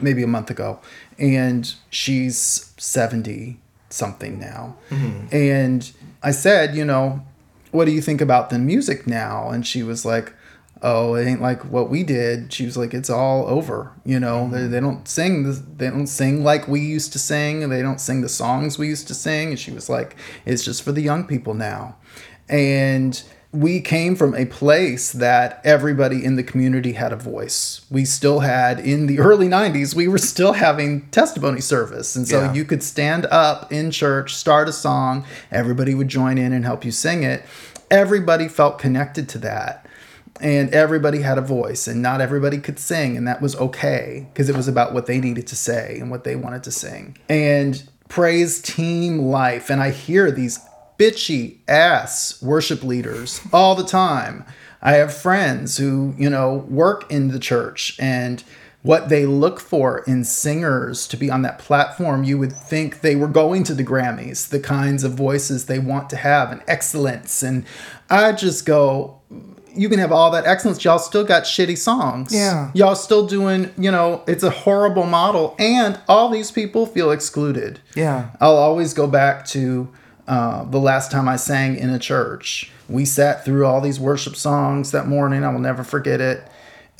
[SPEAKER 2] maybe a month ago, and she's seventy something now, mm-hmm. and I said, you know, what do you think about the music now? And she was like. Oh, it ain't like what we did. She was like, "It's all over." You know, mm-hmm. they, they don't sing. The, they don't sing like we used to sing. They don't sing the songs we used to sing. And she was like, "It's just for the young people now." And we came from a place that everybody in the community had a voice. We still had in the early 90s, we were still having testimony service. And so
[SPEAKER 1] Yeah.
[SPEAKER 2] you could stand up in church, start a song, everybody would join in and help you sing it. Everybody felt connected to that. And everybody had a voice, and not everybody could sing, and that was okay because it was about what they needed to say and what they wanted to sing. And praise team life. And I hear these bitchy ass worship leaders all the time. I have friends who, you know, work in the church and what they look for in singers to be on that platform, you would think they were going to the Grammys, the kinds of voices they want to have and excellence. And I just go, you can have all that excellence. Y'all still got shitty songs.
[SPEAKER 1] Yeah.
[SPEAKER 2] Y'all still doing, you know, it's a horrible model. And all these people feel excluded.
[SPEAKER 1] Yeah.
[SPEAKER 2] I'll always go back to uh, the last time I sang in a church. We sat through all these worship songs that morning. I will never forget it.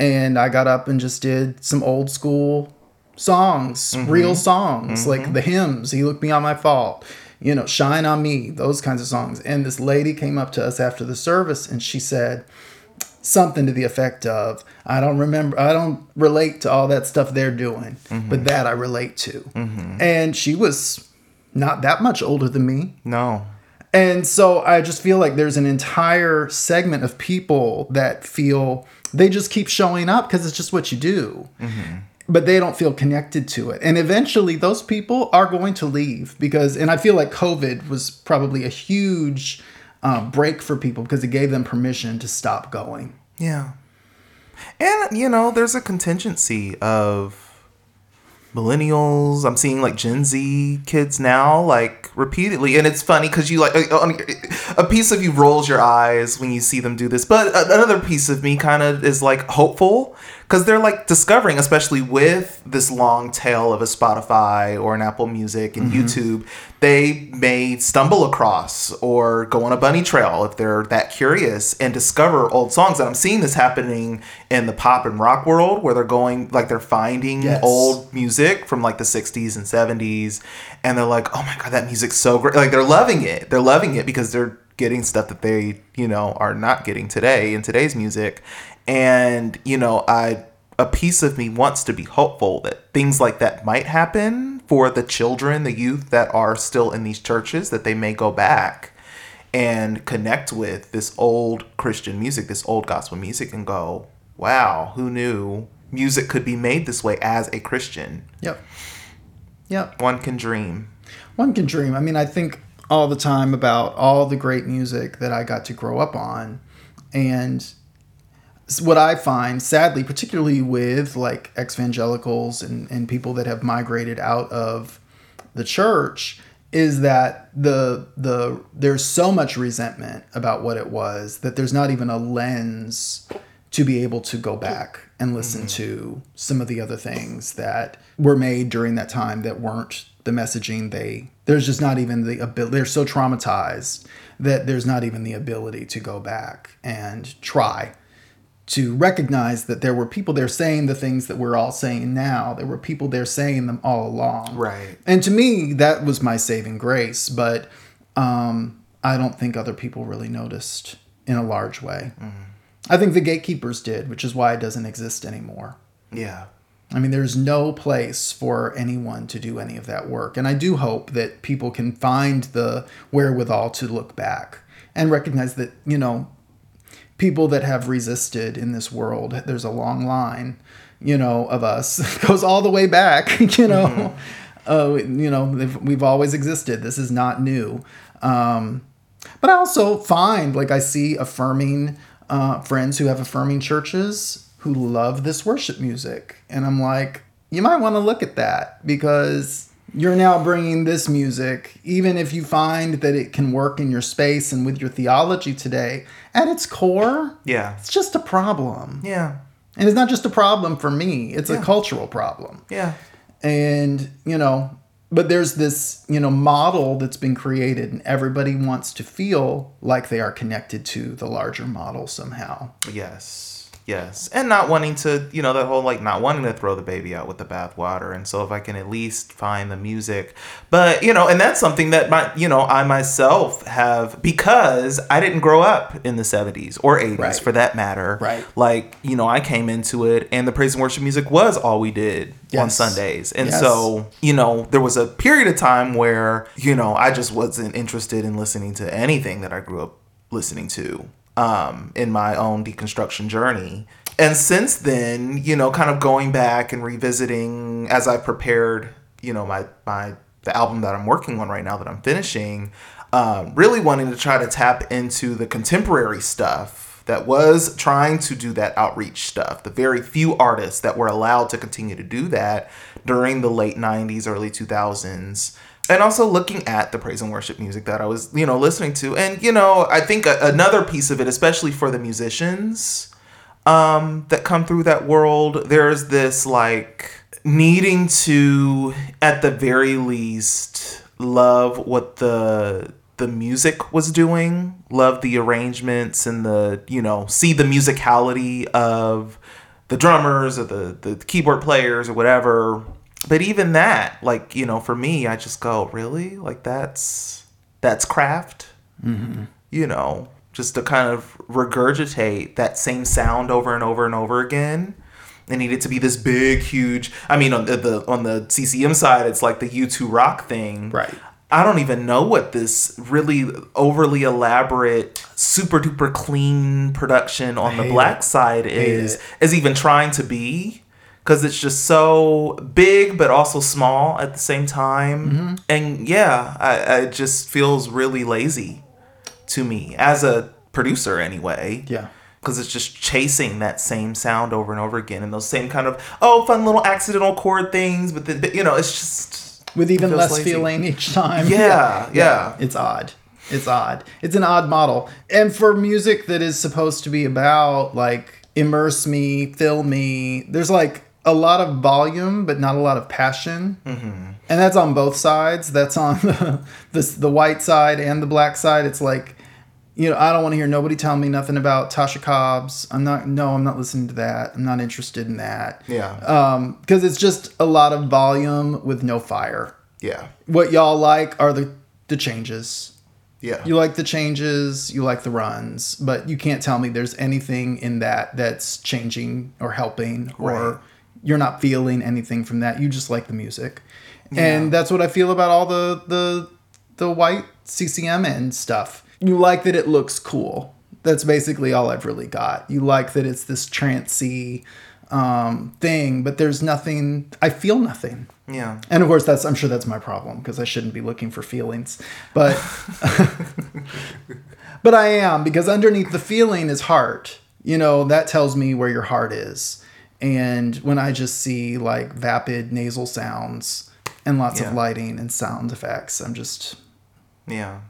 [SPEAKER 2] And I got up and just did some old school songs, mm-hmm. real songs, mm-hmm. like the hymns. He looked beyond my fault. You know, shine on me, those kinds of songs. And this lady came up to us after the service and she said, something to the effect of i don't remember i don't relate to all that stuff they're doing but mm-hmm. that i relate to and she was not that much older than me.
[SPEAKER 1] No.
[SPEAKER 2] and so i just feel like there's an entire segment of people that feel they just keep showing up because it's just what you do. But they don't feel connected to it. And eventually those people are going to leave because and i feel like covid was probably a huge uh, break for people because it gave them permission to stop going.
[SPEAKER 1] Yeah. And, you know, there's a contingency of millennials. I'm seeing like Gen Z kids now, like repeatedly. And it's funny because you like, uh, a piece of you rolls your eyes when you see them do this. But another piece of me kind of is like hopeful because they're like discovering, especially with this long tail of a Spotify or an Apple Music and mm-hmm. YouTube, they may stumble across or go on a bunny trail if they're that curious and discover old songs. And I'm seeing this happening in the pop and rock world where they're going, like, they're finding
[SPEAKER 2] Yes.
[SPEAKER 1] old music from like the 60s and 70s and they're like, oh my God, that music's so great. Like, they're loving it. They're loving it because they're getting stuff that they, you know, are not getting today in today's music. And, you know, I a piece of me wants to be hopeful that things like that might happen for the children, the youth that are still in these churches, that they may go back and connect with this old Christian music, this old gospel music, and go, wow, who knew music could be made this way as a Christian?
[SPEAKER 2] Yep. Yep.
[SPEAKER 1] One can dream.
[SPEAKER 2] One can dream. I mean, I think all the time about all the great music that I got to grow up on. And what I find, sadly, particularly with like evangelicals and, and people that have migrated out of the church, is that the the there's so much resentment about what it was that there's not even a lens to be able to go back and listen mm-hmm. to some of the other things that were made during that time that weren't the messaging they there's just not even the ability they're so traumatized that there's not even the ability to go back and try to recognize that there were people there saying the things that we're all saying now there were people there saying them all along
[SPEAKER 1] Right.
[SPEAKER 2] and to me that was my saving grace but um, i don't think other people really noticed in a large way i think the gatekeepers did which is why it doesn't exist anymore
[SPEAKER 1] Yeah.
[SPEAKER 2] I mean, there's no place for anyone to do any of that work. And I do hope that people can find the wherewithal to look back and recognize that, you know, people that have resisted in this world, there's a long line. you know, of us *laughs* goes all the way back. *laughs* You know, uh, you know, we've always existed. This is not new. Um, but I also find like I see affirming uh, friends who have affirming churches who love this worship music, and I'm like, you might want to look at that because you're now bringing this music, even if you find that it can work in your space and with your theology today, at its core,
[SPEAKER 1] Yeah.
[SPEAKER 2] it's just a problem.
[SPEAKER 1] Yeah.
[SPEAKER 2] And it's not just a problem for me, it's
[SPEAKER 1] Yeah.
[SPEAKER 2] a cultural problem.
[SPEAKER 1] Yeah.
[SPEAKER 2] And, you know, but there's this, you know, model that's been created and everybody wants to feel like they are connected to the larger model somehow.
[SPEAKER 1] Yes. Yes. And not wanting to, you know, that whole like not wanting to throw the baby out with the bathwater. And so if I can at least find the music. But, you know, and that's something that my, you know, I myself have because I didn't grow up in the 70s or 80s
[SPEAKER 2] Right.
[SPEAKER 1] for that matter.
[SPEAKER 2] Right.
[SPEAKER 1] Like, you know, I came into it and the praise and worship music was all we did on Sundays. And
[SPEAKER 2] Yes.
[SPEAKER 1] so, you know, there was a period of time where, you know, I just wasn't interested in listening to anything that I grew up listening to um, in my own deconstruction journey. And since then, you know, kind of going back and revisiting as I prepared, you know, my my the album that I'm working on right now that I'm finishing, um, really wanting to try to tap into the contemporary stuff that was trying to do that outreach stuff. The very few artists that were allowed to continue to do that during the late 90s, early 2000s and also looking at the praise and worship music that I was, you know, listening to. And, you know, I think a, another piece of it, especially for the musicians um, that come through that world, there's this like needing to, at the very least, love what the the music was doing love the arrangements and the you know see the musicality of the drummers or the the keyboard players or whatever but even that like you know for me i just go really? Like that's that's craft? You know just to kind of regurgitate that same sound over and over and over again. It needed to be this big huge i mean on the, the on the ccm side it's like the u2 rock thing.
[SPEAKER 2] Right.
[SPEAKER 1] I don't even know what this really overly elaborate, super duper clean production on the black
[SPEAKER 2] it.
[SPEAKER 1] side is is even trying to be because it's just so big but also small at the same time.
[SPEAKER 2] Mm-hmm.
[SPEAKER 1] And yeah, I, I it just feels really lazy to me as a producer anyway
[SPEAKER 2] Yeah.
[SPEAKER 1] because it's just chasing that same sound over and over again and those same kind of oh fun little accidental chord things but, the, but you know it's just
[SPEAKER 2] With even less
[SPEAKER 1] lazy.
[SPEAKER 2] feeling each time. *laughs*
[SPEAKER 1] Yeah, yeah.
[SPEAKER 2] It's odd. It's odd. It's an odd model. And for music that is supposed to be about like immerse me, fill me, there's like a lot of volume, but not a lot of passion. Mm-hmm. And that's on both sides. That's on *laughs* the, the the white side and the black side. It's like, you know, I don't want to hear nobody tell me nothing about Tasha Cobbs. I'm not. No, I'm not listening to that. I'm not interested in that.
[SPEAKER 1] yeah
[SPEAKER 2] Um, because it's just a lot of volume with no fire.
[SPEAKER 1] yeah
[SPEAKER 2] What y'all like are the the changes.
[SPEAKER 1] yeah
[SPEAKER 2] You like the changes, you like the runs, but you can't tell me there's anything in that that's changing or helping
[SPEAKER 1] Right.
[SPEAKER 2] or you're not feeling anything from that. You just like the music. And that's what I feel about all the the the white CCM and stuff. You like that it looks cool. That's basically all I've really got. You like that it's this trancy um, thing, but there's nothing. I feel nothing.
[SPEAKER 1] yeah
[SPEAKER 2] And of course, that's I'm sure that's my problem because I shouldn't be looking for feelings, but *laughs* *laughs* but I am because underneath the feeling is heart. You know that tells me where your heart is, and when I just see like vapid nasal sounds and lots
[SPEAKER 1] Yeah.
[SPEAKER 2] of lighting and sound effects, I'm just
[SPEAKER 1] yeah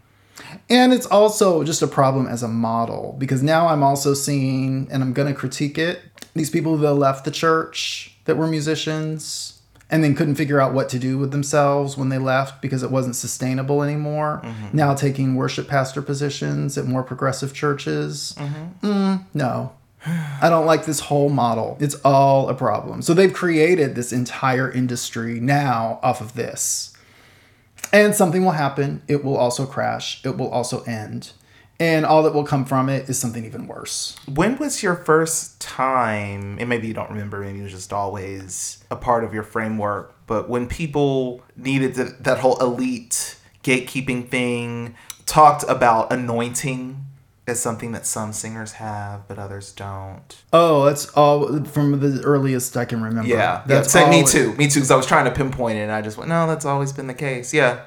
[SPEAKER 2] and it's also just a problem as a model because now I'm also seeing, and I'm going to critique it, these people that left the church that were musicians and then couldn't figure out what to do with themselves when they left because it wasn't sustainable anymore. Now taking worship pastor positions at more progressive churches. Mm, no. *sighs* I don't like this whole model. It's all a problem. So they've created this entire industry now off of this. And something will happen. It will also crash. It will also end. And all that will come from it is something even worse.
[SPEAKER 1] when was your first time and maybe you don't remember maybe it was just always a part of your framework but when people needed to, that whole elite gatekeeping thing talked about anointing is something that some singers have, but others don't.
[SPEAKER 2] Oh, that's all from the earliest I can remember.
[SPEAKER 1] Yeah,
[SPEAKER 2] that's
[SPEAKER 1] yeah. Say, me too. Me too. Because I was trying to pinpoint it, and I just went, no, that's always been the case. Yeah,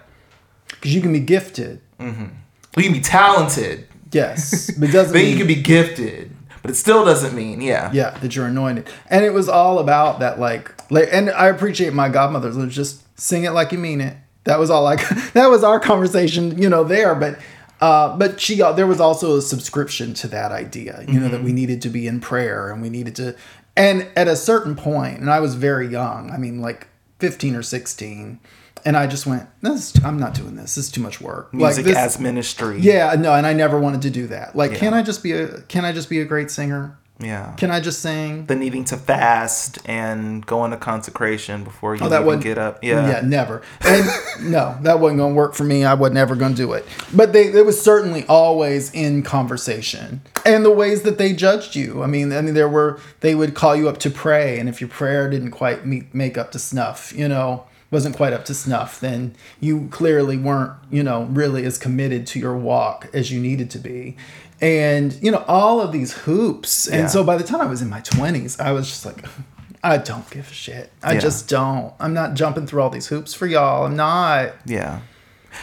[SPEAKER 2] Because you can be gifted. Mm-hmm.
[SPEAKER 1] well, you can be talented.
[SPEAKER 2] Yes, *laughs* but it doesn't
[SPEAKER 1] Then
[SPEAKER 2] mean
[SPEAKER 1] you can be gifted, but it still doesn't mean yeah.
[SPEAKER 2] yeah that you're anointed. And it was all about that, like, like, and I appreciate my godmothers. Just sing it like you mean it. That was all like *laughs* that was our conversation, you know, there. But uh, but she got there was also a subscription to that idea, you know, that we needed to be in prayer and we needed to. And at a certain point, and I was very young. I mean, like fifteen or sixteen. And I just went, this, I'm not doing this. This is too much work.
[SPEAKER 1] Music
[SPEAKER 2] this,
[SPEAKER 1] as ministry.
[SPEAKER 2] yeah, no, and I never wanted to do that. Like,
[SPEAKER 1] Yeah.
[SPEAKER 2] can I just be a can I just be a great singer?
[SPEAKER 1] Yeah.
[SPEAKER 2] Can I just sing?
[SPEAKER 1] the needing to fast and go into consecration before you
[SPEAKER 2] Oh, that
[SPEAKER 1] even get up. Yeah.
[SPEAKER 2] yeah, never. And no, that wasn't gonna work for me. I was never gonna do it. But they, it was certainly always in conversation, and the ways that they judged you. I mean, I mean, there were they would call you up to pray, and if your prayer didn't quite meet, make up to snuff, you know, wasn't quite up to snuff, then you clearly weren't, you know, really as committed to your walk as you needed to be. And you know all of these hoops, and
[SPEAKER 1] Yeah.
[SPEAKER 2] so by the time I was in my twenties, I was just like, *sighs* I don't give a shit. I
[SPEAKER 1] Yeah.
[SPEAKER 2] just don't. I'm not jumping through all these hoops for y'all. I'm not.
[SPEAKER 1] Yeah.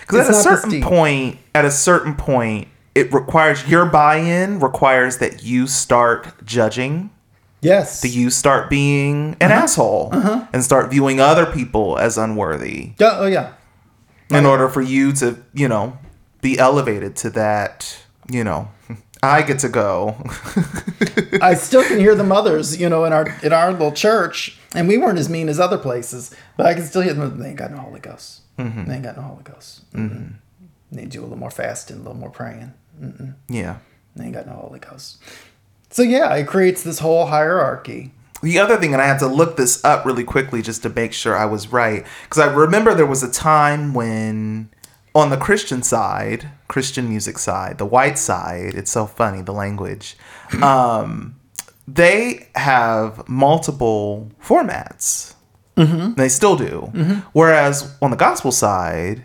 [SPEAKER 1] Because at a certain point, at a certain point, it requires your buy-in requires that you start judging,
[SPEAKER 2] Yes.
[SPEAKER 1] that you start being an
[SPEAKER 2] Uh-huh.
[SPEAKER 1] asshole, and start viewing other people as unworthy
[SPEAKER 2] Yeah, oh yeah.
[SPEAKER 1] in order for you to, you know, be elevated to that, you know, I get to go. *laughs*
[SPEAKER 2] I still can hear the mothers, you know, in our in our little church, and we weren't as mean as other places, but I can still hear them. They ain't got no Holy Ghost.
[SPEAKER 1] Mm-hmm.
[SPEAKER 2] They ain't got no Holy Ghost. Mm-mm. They do a little more fasting, a little more praying.
[SPEAKER 1] yeah.
[SPEAKER 2] They ain't got no Holy Ghost. So yeah, it creates this whole hierarchy.
[SPEAKER 1] The other thing, and I had to look this up really quickly just to make sure I was right, because I remember there was a time when, on the Christian side, Christian music side, the white side, it's so funny, the language, *clears throat* um, they have multiple formats. Mm-hmm. They still do. Whereas on the gospel side,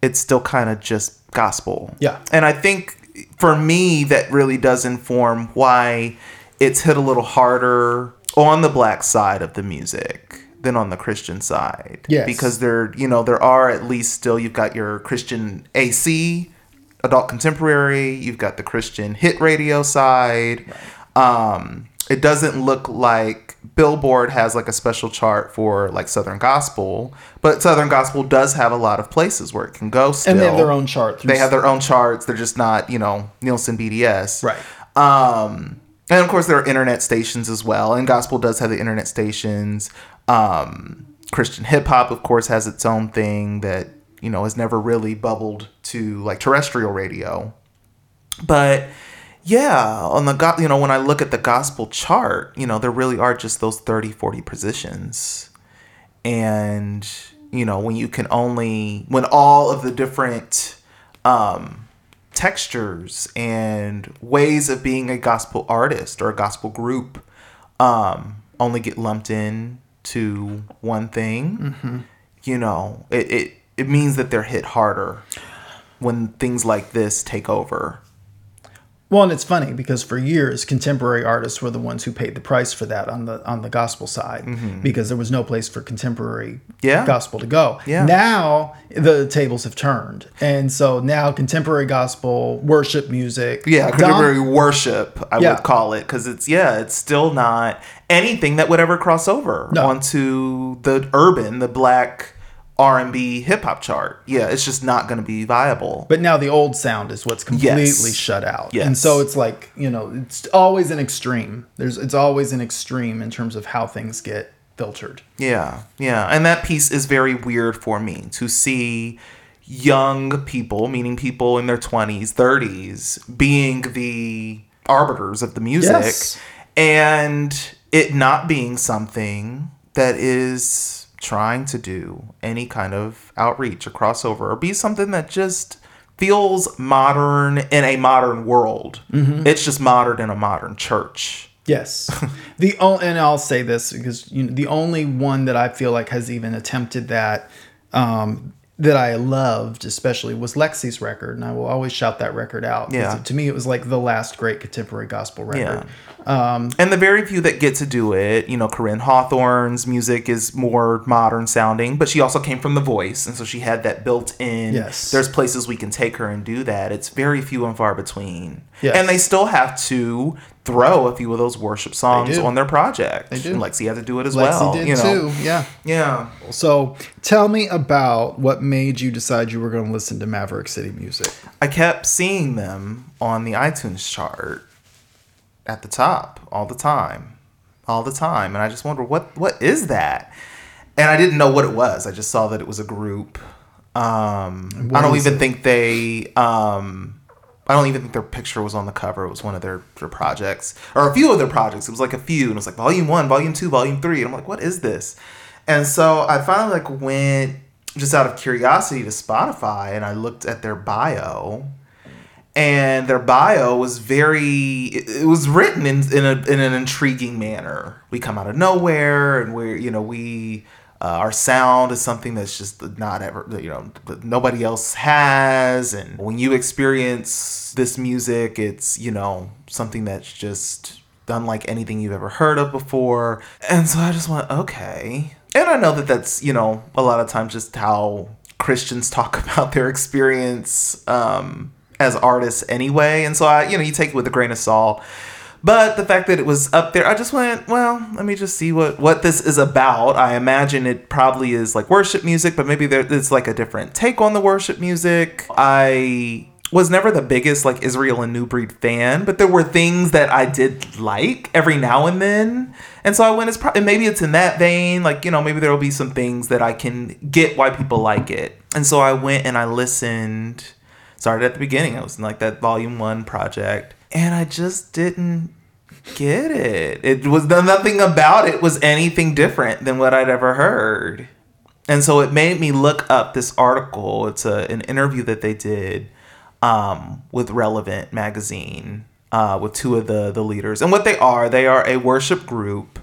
[SPEAKER 1] it's still kind of just gospel.
[SPEAKER 2] Yeah.
[SPEAKER 1] And I think for me, that really does inform why it's hit a little harder on the black side of the music than on the Christian side.
[SPEAKER 2] Yes.
[SPEAKER 1] Because there, you know, there are at least still, you've got your Christian AC, adult contemporary, you've got the Christian hit radio side. Um, it doesn't look like Billboard has like a special chart for like Southern Gospel, but Southern Gospel does have a lot of places where it can go still.
[SPEAKER 2] And they have their own chart.
[SPEAKER 1] They have their own charts. They're just not, you know, Nielsen BDS.
[SPEAKER 2] Right.
[SPEAKER 1] Um, and of course, there are internet stations as well. And gospel does have the internet stations. Um, Christian hip hop, of course, has its own thing that you know has never really bubbled to like terrestrial radio. But yeah, on the go- you know when I look at the gospel chart, you know there really are just those 30, 40 positions and you know when you can only when all of the different um textures and ways of being a gospel artist or a gospel group um only get lumped in to one thing mm-hmm. you know it, it it means that they're hit harder when things like this take over
[SPEAKER 2] Well, and it's funny because for years, contemporary artists were the ones who paid the price for that on the on the gospel side because there was no place for contemporary
[SPEAKER 1] Mm-hmm. Yeah.
[SPEAKER 2] gospel to go.
[SPEAKER 1] Yeah.
[SPEAKER 2] Now the tables have turned, and so now contemporary gospel worship music,
[SPEAKER 1] Yeah,
[SPEAKER 2] dom-
[SPEAKER 1] contemporary worship, I
[SPEAKER 2] Yeah.
[SPEAKER 1] would call it, because it's yeah, it's still not anything that would ever cross over
[SPEAKER 2] No.
[SPEAKER 1] onto the urban, the black R and B hip hop chart. Yeah, it's just not going to be viable.
[SPEAKER 2] But now the old sound is what's completely
[SPEAKER 1] Yes.
[SPEAKER 2] shut out.
[SPEAKER 1] Yes.
[SPEAKER 2] And so it's like, you know, it's always an extreme. There's it's always an extreme in terms of how things get filtered.
[SPEAKER 1] Yeah, yeah. And that piece is very weird for me to see young people, meaning people in their 20s, 30s, being the arbiters of the music
[SPEAKER 2] Yes.
[SPEAKER 1] and it not being something that is trying to do any kind of outreach or crossover or be something that just feels modern in a modern world. It's just modern in a modern church.
[SPEAKER 2] Yes. *laughs* the o- and I'll say this because you know, the only one that I feel like has even attempted that um, that I loved, especially, was Lexi's record, and I will always shout that record out.
[SPEAKER 1] Yeah.
[SPEAKER 2] to me, it was like the last great contemporary gospel record.
[SPEAKER 1] Yeah. Um, and the very few that get to do it, you know, Koryn Hawthorne's music is more modern sounding, but she also came from The Voice, and so she had that built in.
[SPEAKER 2] Yes.
[SPEAKER 1] There's places we can take her and do that. It's very few and far between.
[SPEAKER 2] Yes.
[SPEAKER 1] And they still have to throw a few of those worship songs on their project.
[SPEAKER 2] They do.
[SPEAKER 1] And Lexi had to do it as
[SPEAKER 2] Lexi
[SPEAKER 1] well.
[SPEAKER 2] did
[SPEAKER 1] you know?
[SPEAKER 2] too. Yeah.
[SPEAKER 1] Yeah.
[SPEAKER 2] So tell me about what made you decide you were going to listen to Maverick City music.
[SPEAKER 1] I kept seeing them on the iTunes chart at the top all the time, all the time, and I just wonder what what is that? And I didn't know what it was. I just saw that it was a group. Um, I don't even
[SPEAKER 2] it?
[SPEAKER 1] think they. Um, I don't even think their picture was on the cover. It was one of their, their projects or a few of their projects. It was like a few, and it was like volume one, volume two, volume three. And I'm like, what is this? And so I finally like went just out of curiosity to Spotify, and I looked at their bio, and their bio was very it was written in in, a, in an intriguing manner. We come out of nowhere and we're you know we uh, our sound is something that's just not ever you know nobody else has. And when you experience this music it's you know something that's just unlike anything you've ever heard of before. And so i just went okay. And i know that that's you know a lot of times just how christians *laughs* talk about their experience um as artists anyway. And so I, you know, you take it with a grain of salt. But the fact that it was up there, I just went, well, let me just see what what this is about. I imagine it probably is like worship music, but maybe there, it's like a different take on the worship music. I was never the biggest like Israel and New Breed fan, but there were things that I did like every now and then. And so I went, it's probably maybe it's in that vein. Like, you know, maybe there will be some things that I can get why people like it. And so I went and I listened started at the beginning. I was in like that volume one project, and I just didn't get it. It was nothing about it was anything different than what I'd ever heard, and so it made me look up this article. It's a an interview that they did um, with Relevant magazine uh, with two of the the leaders, and what they are, they are a worship group.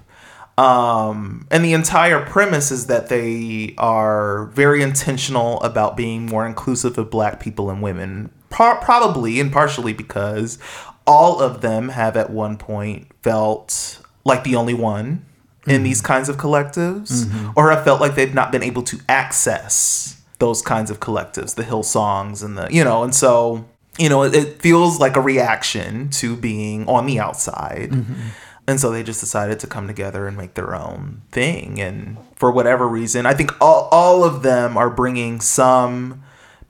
[SPEAKER 1] Um, and the entire premise is that they are very intentional about being more inclusive of black people and women. Pro- probably and partially because all of them have at one point felt like the only one in these mm-hmm. kinds of collectives, mm-hmm. or have felt like they've not been able to access those kinds of collectives, the Hillsongs and the, you know, and so, you know, it, it feels like a reaction to being on the outside. Mm-hmm. And so they just decided to come together and make their own thing. And for whatever reason, I think all, all of them are bringing some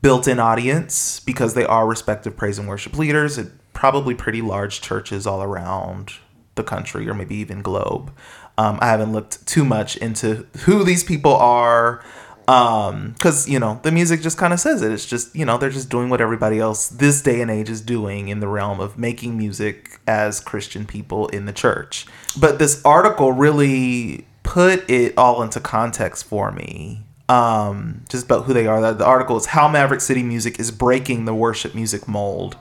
[SPEAKER 1] built in audience because they are respective praise and worship leaders at probably pretty large churches all around the country or maybe even globe. Um, I haven't looked too much into who these people are because you know the music just kind of says it. It's just you know they're just doing what everybody else this day and age is doing in the realm of making music as christian people in the church. But this article really put it all into context for me um just about who they are. The article is how maverick city music is breaking the worship music mold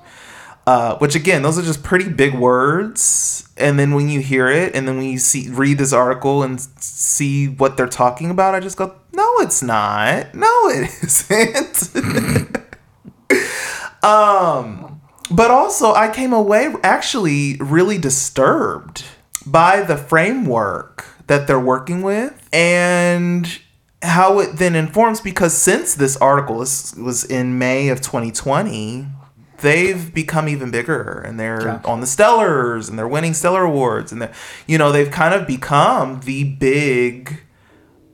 [SPEAKER 1] uh, which again, those are just pretty big words. And then when you hear it, and then when you see read this article and see what they're talking about, I just go, no, it's not. No, it *laughs* isn't. *laughs* um, but also, I came away actually really disturbed by the framework that they're working with and how it then informs because since this article is, was in May of 2020 they've become even bigger and they're on the stellars and they're winning stellar awards and they're you know they've kind of become the big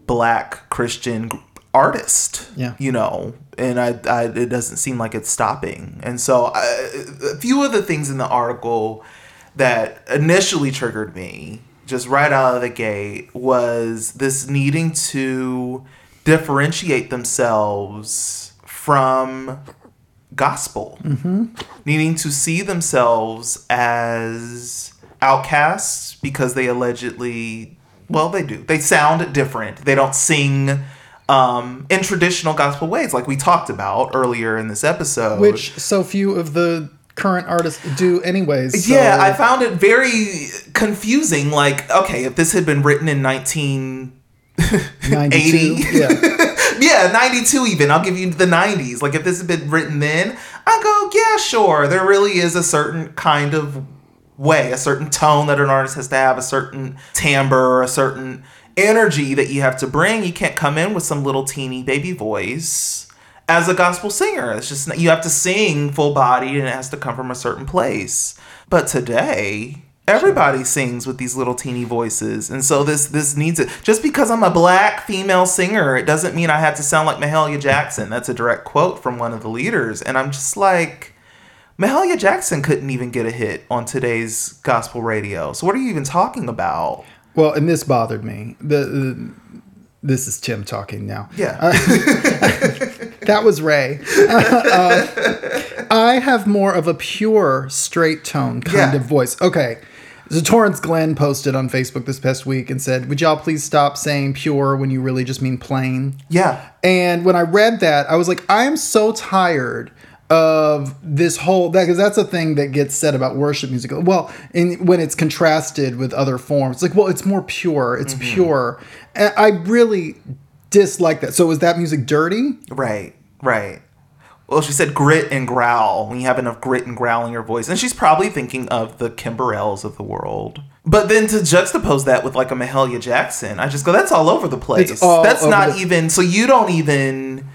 [SPEAKER 1] black christian artist
[SPEAKER 2] Yeah.
[SPEAKER 1] you know and I, I it doesn't seem like it's stopping. And so I, a few of the things in the article that initially triggered me just right out of the gate was this needing to differentiate themselves from gospel. Mm-hmm. Needing to see themselves as outcasts because they allegedly well they do they sound different they don't sing um, in traditional gospel ways like we talked about earlier in this episode
[SPEAKER 2] Which so few of the current artists do, anyways. so-
[SPEAKER 1] yeah i found it very confusing like okay if this had been written in 1980.
[SPEAKER 2] Yeah. *laughs*
[SPEAKER 1] yeah, 92 even. I'll give you the 90s. Like if this had been written then, I go, yeah, sure. There really is a certain kind of way, a certain tone that an artist has to have, a certain timbre, a certain energy that you have to bring. You can't come in with some little teeny baby voice as a gospel singer. It's just you have to sing full bodied and it has to come from a certain place. But today, everybody sings with these little teeny voices. And so this this needs it. Just because I'm a black female singer, it doesn't mean I have to sound like Mahalia Jackson. That's a direct quote from one of the leaders. And I'm just like Mahalia Jackson couldn't even get a hit on today's gospel radio. So what are you even talking about?
[SPEAKER 2] Well, and this bothered me. The, the this is Tim talking now.
[SPEAKER 1] Yeah. *laughs*
[SPEAKER 2] That was Ray. *laughs* Uh, I have more of a pure straight tone kind
[SPEAKER 1] Yeah.
[SPEAKER 2] of voice. Okay. So Torrance Glenn posted on Facebook this past week and said, "Would y'all please stop saying pure when you really just mean plain?"
[SPEAKER 1] yeah.
[SPEAKER 2] And when I read that, I was like, I am so tired of this whole that because that's a thing that gets said about worship music. Well, in when it's contrasted with other forms, like, well, it's more pure. It's mm-hmm. pure. And I really dislike that. So was that music dirty?
[SPEAKER 1] Right, right. Well, she said grit and growl when you have enough grit and growl in your voice. And she's probably thinking of the Kim Burrells of the world. But then to juxtapose that with like a Mahalia Jackson, I just go, that's all over the place. That's not
[SPEAKER 2] the-
[SPEAKER 1] even, so you don't even,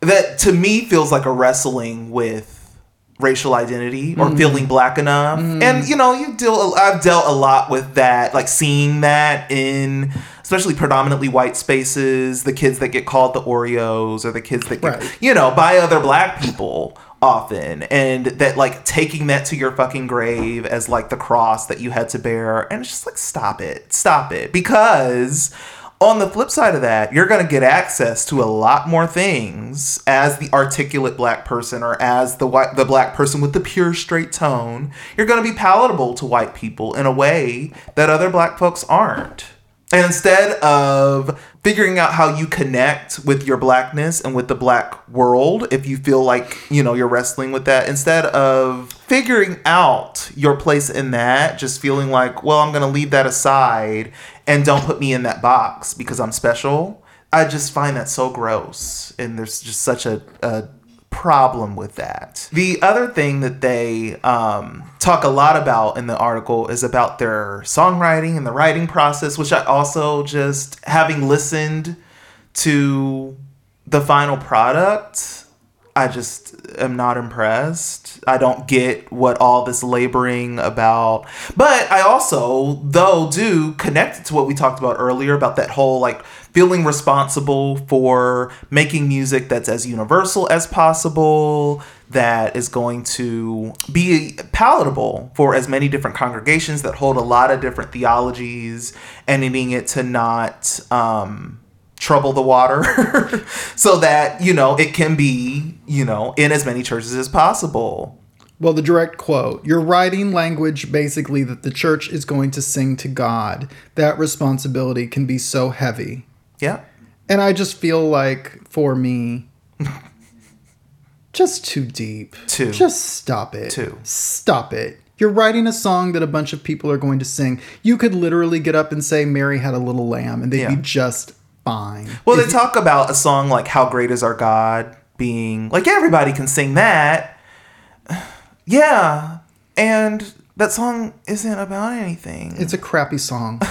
[SPEAKER 1] that to me feels like a wrestling with racial identity or
[SPEAKER 2] Mm-hmm.
[SPEAKER 1] feeling black enough. And you know, you deal I've dealt a lot with that, like seeing that in especially predominantly white spaces, the kids that get called the Oreos or the kids that get
[SPEAKER 2] Right.
[SPEAKER 1] you know, by other black people often and that like taking that to your fucking grave as like the cross that you had to bear and it's just like stop it. Stop it because on the flip side of that, you're going to get access to a lot more things as the articulate black person or as the white the black person with the pure straight tone. You're going to be palatable to white people in a way that other black folks aren't. And instead of figuring out how you connect with your blackness and with the black world, if you feel like, you know, you're wrestling with that, instead of figuring out your place in that, just feeling like, well, I'm going to leave that aside and don't put me in that box because I'm special, I just find that so gross. And there's just such a, a problem with that. The other thing that they um, talk a lot about in the article is about their songwriting and the writing process, which I also just having listened to the final product, I just am not impressed. I don't get what all this laboring about. But I also, though, do connect it to what we talked about earlier about that whole like feeling responsible for making music that's as universal as possible, that is going to be palatable for as many different congregations that hold a lot of different theologies and needing it to not um trouble the water *laughs* so that you know it can be you know in as many churches as possible
[SPEAKER 2] Well, the direct quote You're writing language basically that the church is going to sing to God. That responsibility can be so heavy.
[SPEAKER 1] yeah
[SPEAKER 2] And I just feel like for me, *laughs* just too deep.
[SPEAKER 1] Too.
[SPEAKER 2] Just stop it.
[SPEAKER 1] Too.
[SPEAKER 2] Stop it. You're writing a song that a bunch of people are going to sing. You could literally get up and say Mary had a little lamb and they'd
[SPEAKER 1] Yeah.
[SPEAKER 2] be just fine.
[SPEAKER 1] well
[SPEAKER 2] If
[SPEAKER 1] they talk about a song like how great is our god being like everybody can sing that *sighs* yeah and that song isn't about anything
[SPEAKER 2] It's a crappy song. *laughs*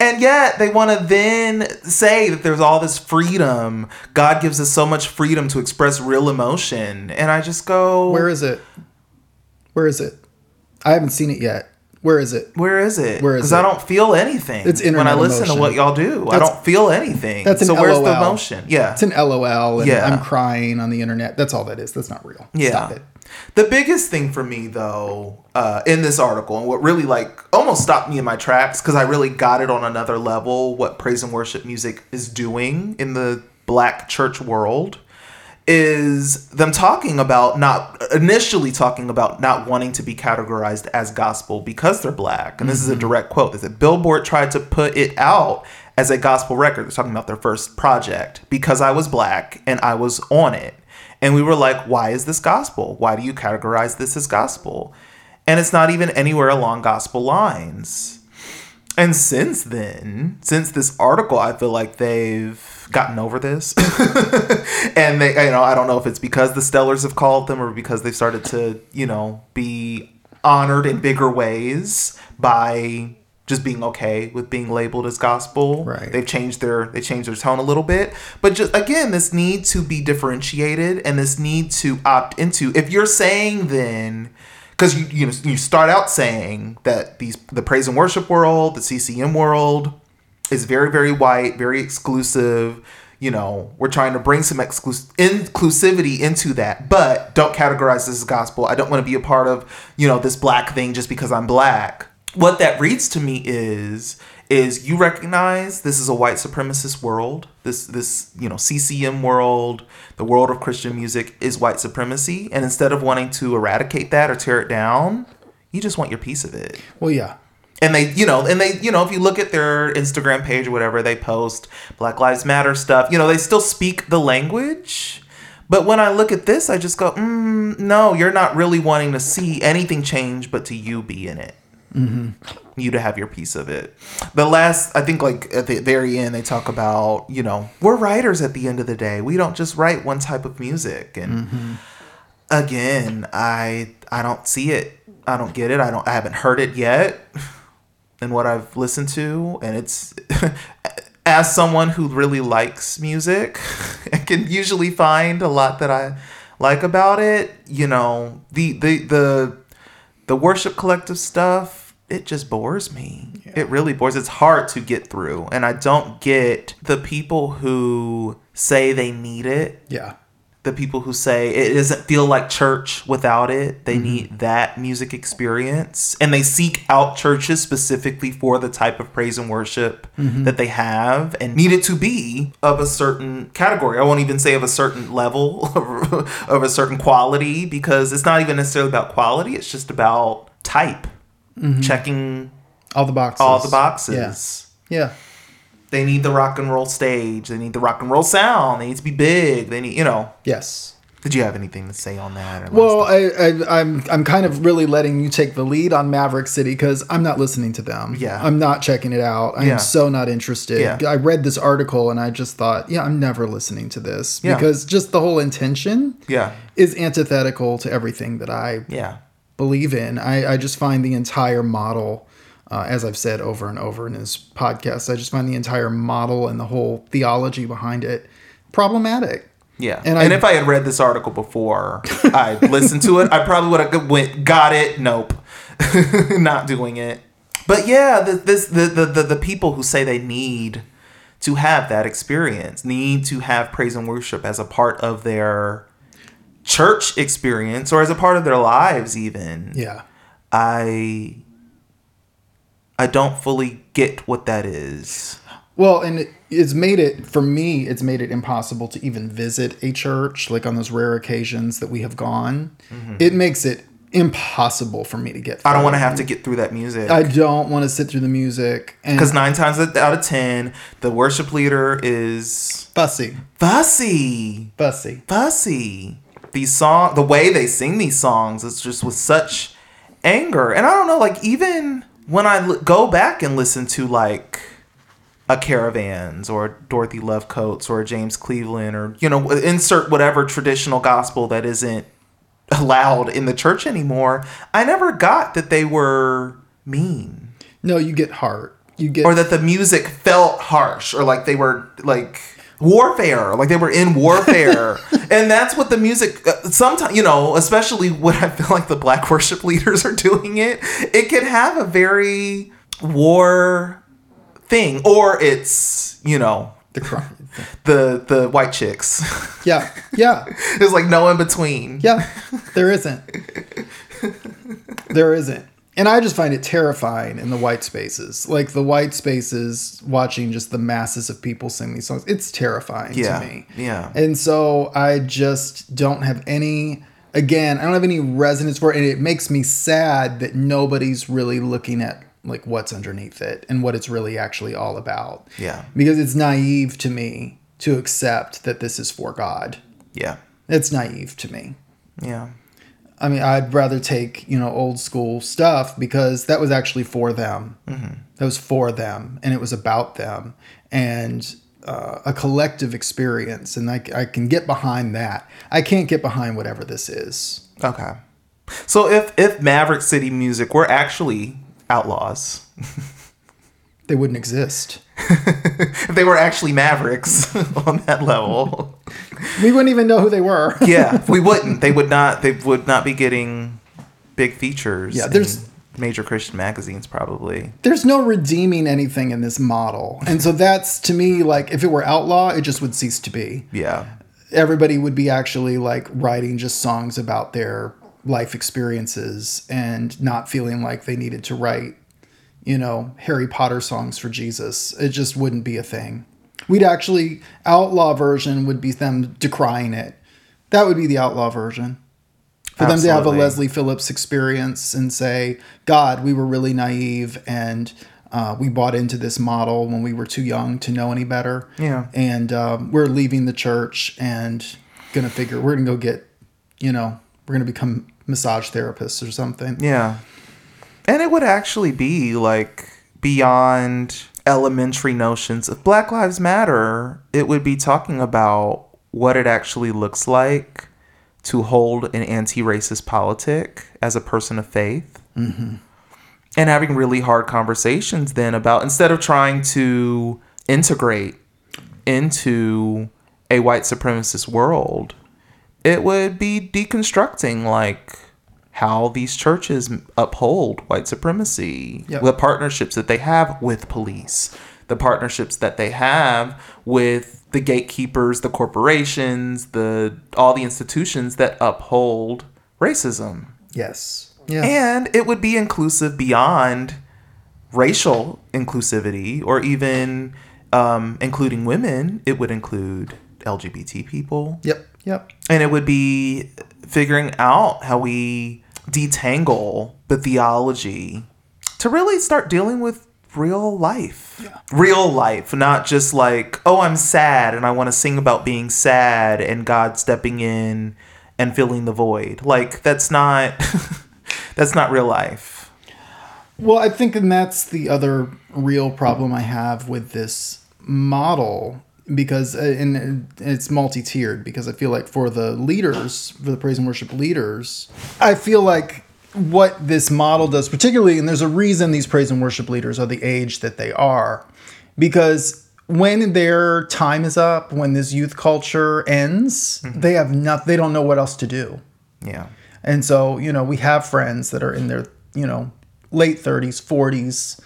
[SPEAKER 1] And yet they want to then say that there's all this freedom. God gives us so much freedom to express real emotion. And I just go,
[SPEAKER 2] Where is it? Where is it? I haven't seen it yet. Where is it?
[SPEAKER 1] where is it?
[SPEAKER 2] Where is it? Because?
[SPEAKER 1] I don't feel anything
[SPEAKER 2] It's
[SPEAKER 1] when I listen to what y'all do. I don't feel anything.
[SPEAKER 2] That's an
[SPEAKER 1] so where's the
[SPEAKER 2] LOL.
[SPEAKER 1] emotion? Yeah.
[SPEAKER 2] It's an LOL and
[SPEAKER 1] Yeah.
[SPEAKER 2] I'm crying on the internet. That's all that is. That's not real.
[SPEAKER 1] Yeah.
[SPEAKER 2] Stop it.
[SPEAKER 1] The biggest thing for me though, uh, in this article, and what really like almost stopped me in my tracks because I really got it on another level what praise and worship music is doing in the black church world is them talking about not initially talking about not wanting to be categorized as gospel because they're black. And this is a mm-hmm. direct quote. They said Billboard tried to put it out as a gospel record. They're talking about their first project because I was black and I was on it. And we were like, why is this gospel? Why do you categorize this as gospel? And it's not even anywhere along gospel lines. And since then, since this article, I feel like they've gotten over this. *laughs* and they, you know, I don't know if it's because the Stellars have called them or because they've started to, you know, be honored in bigger ways by just being okay with being labeled as gospel.
[SPEAKER 2] Right.
[SPEAKER 1] They've changed their they changed their tone a little bit. But just again, this need to be differentiated and this need to opt into. If you're saying then because you you know you start out saying that these the praise and worship world, the CCM world is very very white, very exclusive. You know, we're trying to bring some exclus- inclusivity into that, but don't categorize this as gospel. I don't want to be a part of, you know, this black thing just because I'm black. What that reads to me is is you recognize this is a white supremacist world. This this, you know, CCM world, the world of Christian music is white supremacy, and instead of wanting to eradicate that or tear it down, you just want your piece of it
[SPEAKER 2] Well, yeah.
[SPEAKER 1] And they you know and they you know if you look at their instagram page or whatever they post black lives matter stuff. You know they still speak the language. But when i look at this i just go mm, no you're not really wanting to see anything change but to you be in it. You to have your piece of it. The last i think like at the very end they talk about you know we're writers at the end of the day. We don't just write one type of music. And again i i don't see it. I don't get it. I don't i haven't heard it yet *laughs* in what i've listened to and it's *laughs* as someone who really likes music *laughs* i can usually find a lot that i like about it you know the the the the worship collective stuff it just bores me. It really bores. It's hard to get through and i don't get the people who say they need it.
[SPEAKER 2] Yeah.
[SPEAKER 1] The people who say it doesn't feel like church without it. They mm-hmm. need that music experience. And they seek out churches specifically for the type of praise and worship mm-hmm. that they have and need it to be of a certain category. I won't even say of a certain level *laughs* of a certain quality because it's not even necessarily about quality, it's just about type. Mm-hmm. Checking
[SPEAKER 2] All the boxes.
[SPEAKER 1] all the boxes.
[SPEAKER 2] Yeah. Yeah.
[SPEAKER 1] They need the rock and roll stage. They need the rock and roll sound. They need to be big. They need, you know.
[SPEAKER 2] Yes.
[SPEAKER 1] Did you have anything to say on that? or
[SPEAKER 2] Well, I, I, I'm I'm kind of really letting you take the lead on Maverick City because I'm not listening to them.
[SPEAKER 1] Yeah.
[SPEAKER 2] I'm not checking it out. I'm
[SPEAKER 1] Yeah.
[SPEAKER 2] so not interested.
[SPEAKER 1] Yeah.
[SPEAKER 2] I read this article and I just thought, yeah, I'm never listening to this
[SPEAKER 1] Yeah.
[SPEAKER 2] because just the whole intention
[SPEAKER 1] yeah,
[SPEAKER 2] is antithetical to everything that I
[SPEAKER 1] yeah,
[SPEAKER 2] believe in. I, I just find the entire model, uh, as I've said over and over in this podcast, I just find the entire model and the whole theology behind it problematic.
[SPEAKER 1] yeah.
[SPEAKER 2] And
[SPEAKER 1] And,
[SPEAKER 2] I-
[SPEAKER 1] if I had read this article before *laughs* I listened to it, I probably would have went, got it. Nope, *laughs* not doing it. But yeah, the, this the, the the the people who say they need to have that experience, need to have praise and worship as a part of their church experience or as a part of their lives, even.
[SPEAKER 2] Yeah.
[SPEAKER 1] I I don't fully get what that is.
[SPEAKER 2] Well, and it's made it for me. It's made it impossible to even visit a church, like on those rare occasions that we have gone. It makes it impossible for me to get.
[SPEAKER 1] Mm-hmm. I don't want to have to get through that music.
[SPEAKER 2] I don't want to sit through the music
[SPEAKER 1] Because nine times out of ten, the worship leader is
[SPEAKER 2] fussy,
[SPEAKER 1] fussy,
[SPEAKER 2] fussy.
[SPEAKER 1] fussy. These song, the way they sing these songs, it's just with such anger. And I don't know, like even when I l- go back and listen to like a Caravans or Dorothy Love Coates or James Cleveland or you know insert whatever traditional gospel that isn't *laughs* allowed in the church anymore, I never got that they were mean
[SPEAKER 2] No, you get heart. You get
[SPEAKER 1] or that the music felt harsh or like they were like warfare like they were in warfare *laughs* and that's what the music uh, sometimes you know especially when i feel like the black worship *laughs* leaders are doing it it can have a very war thing or it's you know
[SPEAKER 2] the cry.
[SPEAKER 1] the the white chicks *laughs*
[SPEAKER 2] yeah, yeah,
[SPEAKER 1] there's like no in between
[SPEAKER 2] yeah. There isn't. There isn't. And I just find it terrifying in the white spaces. Like the white spaces, watching just the masses of people sing these songs. It's terrifying
[SPEAKER 1] yeah
[SPEAKER 2] to me.
[SPEAKER 1] yeah
[SPEAKER 2] And so I just don't have any again, I don't have any resonance for it and it makes me sad that nobody's really looking at like what's underneath it and what it's really actually all about.
[SPEAKER 1] yeah
[SPEAKER 2] Because it's naive to me to accept that this is for God.
[SPEAKER 1] yeah
[SPEAKER 2] It's naive to me.
[SPEAKER 1] yeah
[SPEAKER 2] I mean, I'd rather take you know old school stuff because that was actually for them. That was for them, and it was about them, and uh, a collective experience. And I, I can get behind that. I can't get behind whatever this is.
[SPEAKER 1] Okay. So if if Maverick City Music were actually outlaws, *laughs*
[SPEAKER 2] They wouldn't exist.
[SPEAKER 1] if *laughs* they were actually Mavericks *laughs* on that level,
[SPEAKER 2] We wouldn't even know who they were. *laughs*
[SPEAKER 1] yeah, we wouldn't. They would not. They would not be getting big features.
[SPEAKER 2] Yeah, there's-
[SPEAKER 1] major Christian magazines probably.
[SPEAKER 2] There's no redeeming anything in this model, and so that's to me like if it were outlaw, it just would cease to be.
[SPEAKER 1] Yeah.
[SPEAKER 2] everybody would be actually like writing just songs about their life experiences and not feeling like they needed to write, you know, Harry Potter songs for Jesus. It just wouldn't be a thing. We'd actually outlaw version would be them decrying it. That would be the outlaw version. For them to have a Leslie Phillips experience and say, God, we were really naive and uh, we bought into this model when we were too young to know any better
[SPEAKER 1] Yeah.
[SPEAKER 2] and um, we're leaving the church and gonna figure we're gonna go get you know we're gonna become massage therapists or something
[SPEAKER 1] Yeah. And it would actually be like beyond elementary notions of Black Lives Matter. It would be talking about what it actually looks like to hold an anti racist politic as a person of faith. Mm-hmm. And having really hard conversations then about instead of trying to integrate into a white supremacist world, it would be deconstructing like how these churches uphold white supremacy,
[SPEAKER 2] Yep.
[SPEAKER 1] the partnerships that they have with police, the partnerships that they have with the gatekeepers, the corporations, the all the institutions that uphold racism.
[SPEAKER 2] yes yeah
[SPEAKER 1] And it would be inclusive beyond racial inclusivity or even um, including women. It would include LGBT people.
[SPEAKER 2] yep yep
[SPEAKER 1] And it would be figuring out how we detangle the theology to really start dealing with real life. Real life, not just like, oh, I'm sad and I want to sing about being sad and God stepping in and filling the void. Like that's not *laughs* that's not real life.
[SPEAKER 2] well i think and that's the other real problem i have with this model because uh, and it's multi-tiered because i feel like for the leaders for the praise and worship leaders i feel like what this model does particularly and there's a reason these praise and worship leaders are the age that they are because when their time is up when this youth culture ends they have not they don't know what else to do
[SPEAKER 1] Yeah.
[SPEAKER 2] and so, you know, we have friends that are in their, you know, late 30s, 40s,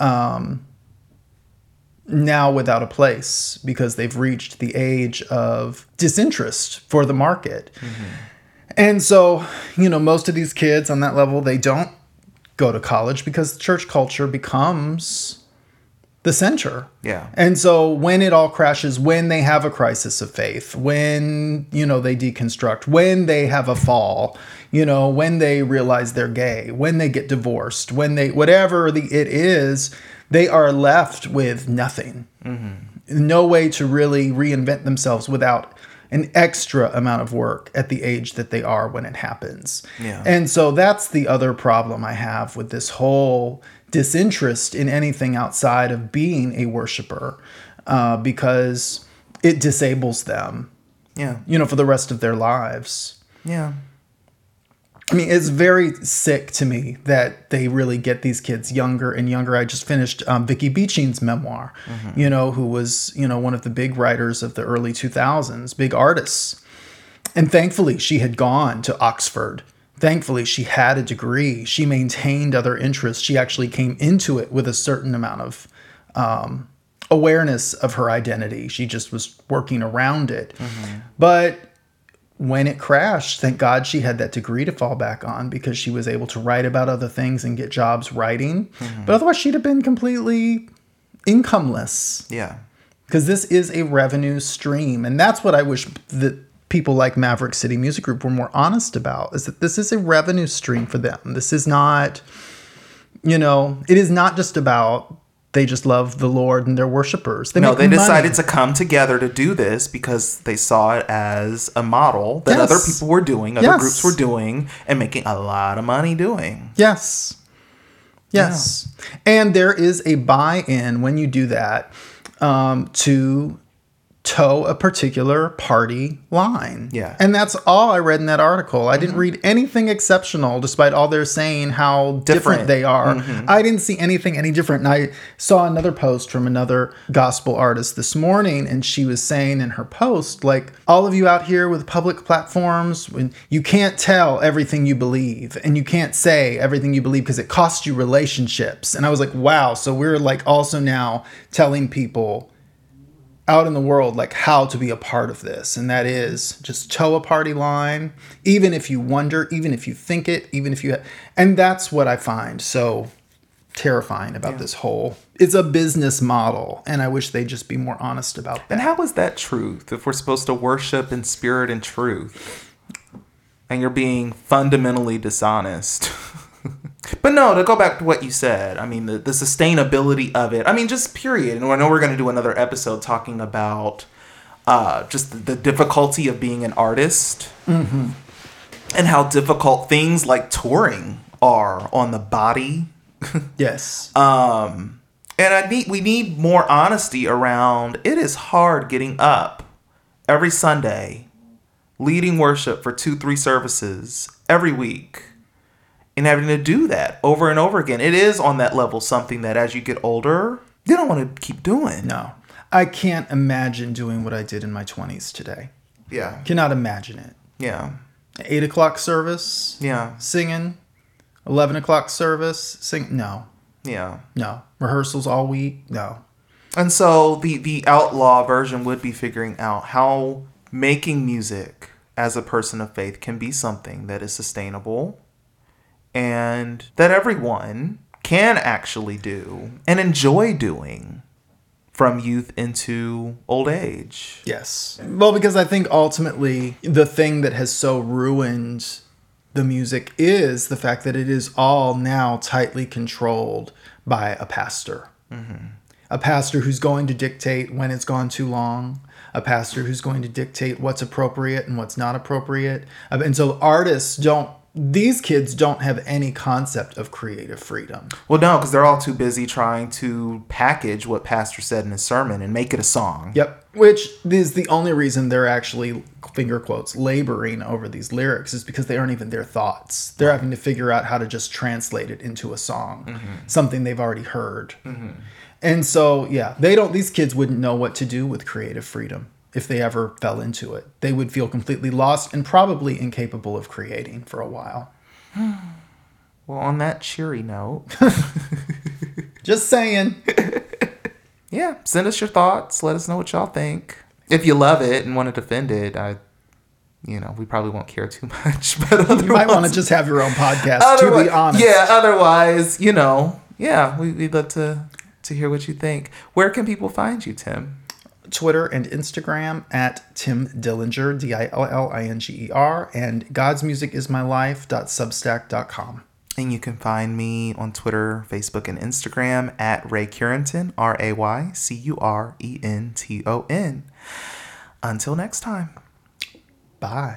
[SPEAKER 2] um, now without a place because they've reached the age of disinterest for the market. Mm-hmm. And so, you know, most of these kids on that level, they don't go to college because church culture becomes the center.
[SPEAKER 1] Yeah.
[SPEAKER 2] And so when it all crashes, when they have a crisis of faith, when, you know, they deconstruct, when they have a fall, you know, when they realize they're gay, when they get divorced, when they, whatever the, it is, they are left with nothing. No way to really reinvent themselves without an extra amount of work at the age that they are when it happens.
[SPEAKER 1] Yeah.
[SPEAKER 2] And so that's the other problem I have with this whole disinterest in anything outside of being a worshiper uh, because it disables them,
[SPEAKER 1] Yeah.
[SPEAKER 2] you know, for the rest of their lives.
[SPEAKER 1] Yeah.
[SPEAKER 2] I mean, it's very sick to me that they really get these kids younger and younger. I just finished um, Vicky Beeching's memoir, you know, who was, you know, one of the big writers of the early 2000s, big artists. And thankfully, she had gone to Oxford. Thankfully, she had a degree. She maintained other interests. She actually came into it with a certain amount of um, awareness of her identity. She just was working around it. But when it crashed, thank God she had that degree to fall back on because she was able to write about other things and get jobs writing. Mm-hmm. But otherwise, she'd have been completely incomeless
[SPEAKER 1] Yeah.
[SPEAKER 2] because this is a revenue stream. And that's what I wish that people like Maverick City Music Group were more honest about is that this is a revenue stream for them. This is not, you know, it is not just about they just love the Lord and their worshipers.
[SPEAKER 1] No,
[SPEAKER 2] make
[SPEAKER 1] they
[SPEAKER 2] money.
[SPEAKER 1] decided to come together to do this because they saw it as a model that
[SPEAKER 2] Yes.
[SPEAKER 1] other people were doing, other
[SPEAKER 2] Yes.
[SPEAKER 1] groups were doing, and making a lot of money doing.
[SPEAKER 2] Yes. Yes. And there is a buy in when you do that um, to toe a particular party line.
[SPEAKER 1] Yeah.
[SPEAKER 2] And that's all I read in that article. I didn't mm-hmm. read anything exceptional despite all they're saying how different,
[SPEAKER 1] Different.
[SPEAKER 2] they are. Mm-hmm. I didn't see anything any different. And I saw another post from another gospel artist this morning and she was saying in her post like all of you out here with public platforms when you can't tell everything you believe and you can't say everything you believe because it costs you relationships. And I was like, wow, so we're like also now telling people out in the world like how to be a part of this and that is just toe a party line even if you wonder even if you think it even if you and that's what i find so terrifying about this whole it's a business model and i wish they'd just be more honest about that
[SPEAKER 1] And how is that truth if we're supposed to worship in spirit and truth? And you're being fundamentally dishonest. *laughs* but no, to go back to what you said, I mean, the, the sustainability of it, I mean, just period. And I know we're going to do another episode talking about uh, just the, the difficulty of being an artist and how difficult things like touring are on the body *laughs*
[SPEAKER 2] yes
[SPEAKER 1] um, and I need we need more honesty around. It is hard getting up every Sunday, leading worship for two, three services every week, and having to do that over and over again. It is on that level something that as you get older, you don't want to keep doing.
[SPEAKER 2] no i can't imagine doing what i did in my 20s today
[SPEAKER 1] Yeah.
[SPEAKER 2] cannot imagine it
[SPEAKER 1] Yeah.
[SPEAKER 2] 8 o'clock service
[SPEAKER 1] Yeah.
[SPEAKER 2] singing 11 o'clock service sing no
[SPEAKER 1] Yeah.
[SPEAKER 2] no rehearsals all week no
[SPEAKER 1] And so the the outlaw version would be figuring out how making music as a person of faith can be something that is sustainable and that everyone can actually do and enjoy doing from youth into old age.
[SPEAKER 2] Yes. Well, because I think ultimately the thing that has so ruined the music is the fact that it is all now tightly controlled by a pastor. A pastor who's going to dictate when it's gone too long, a pastor who's going to dictate what's appropriate and what's not appropriate. Uh, And so artists don't, these kids don't have any concept of creative freedom.
[SPEAKER 1] Well, no, because they're all too busy trying to package what pastor said in his sermon and make it a song.
[SPEAKER 2] Yep. Which is the only reason they're actually finger quotes laboring over these lyrics is because they aren't even their thoughts. They're having to figure out how to just translate it into a song, mm-hmm. something they've already heard. Mm-hmm. And so, yeah, they don't these kids wouldn't know what to do with creative freedom if they ever fell into it. They would feel completely lost and probably incapable of creating for a while. *sighs*
[SPEAKER 1] Well, on that cheery note, *laughs*
[SPEAKER 2] Just saying. *laughs*
[SPEAKER 1] yeah, send us your thoughts. Let us know what y'all think. If you love it and want to defend it, I, you know, we probably won't care too *laughs* much. But
[SPEAKER 2] You might want to just have your own podcast, to be honest.
[SPEAKER 1] yeah. Otherwise, you know, yeah, we, we'd love to to hear what you think. Where can people find you, Tim?
[SPEAKER 2] Twitter and Instagram at Tim Dillinger, D I L L I N G E R, and God's Music Is My Life.substack.com.
[SPEAKER 1] And you can find me on Twitter, Facebook, and Instagram at Ray Curenton, R A Y C U R E N T O N. Until next time.
[SPEAKER 2] Bye.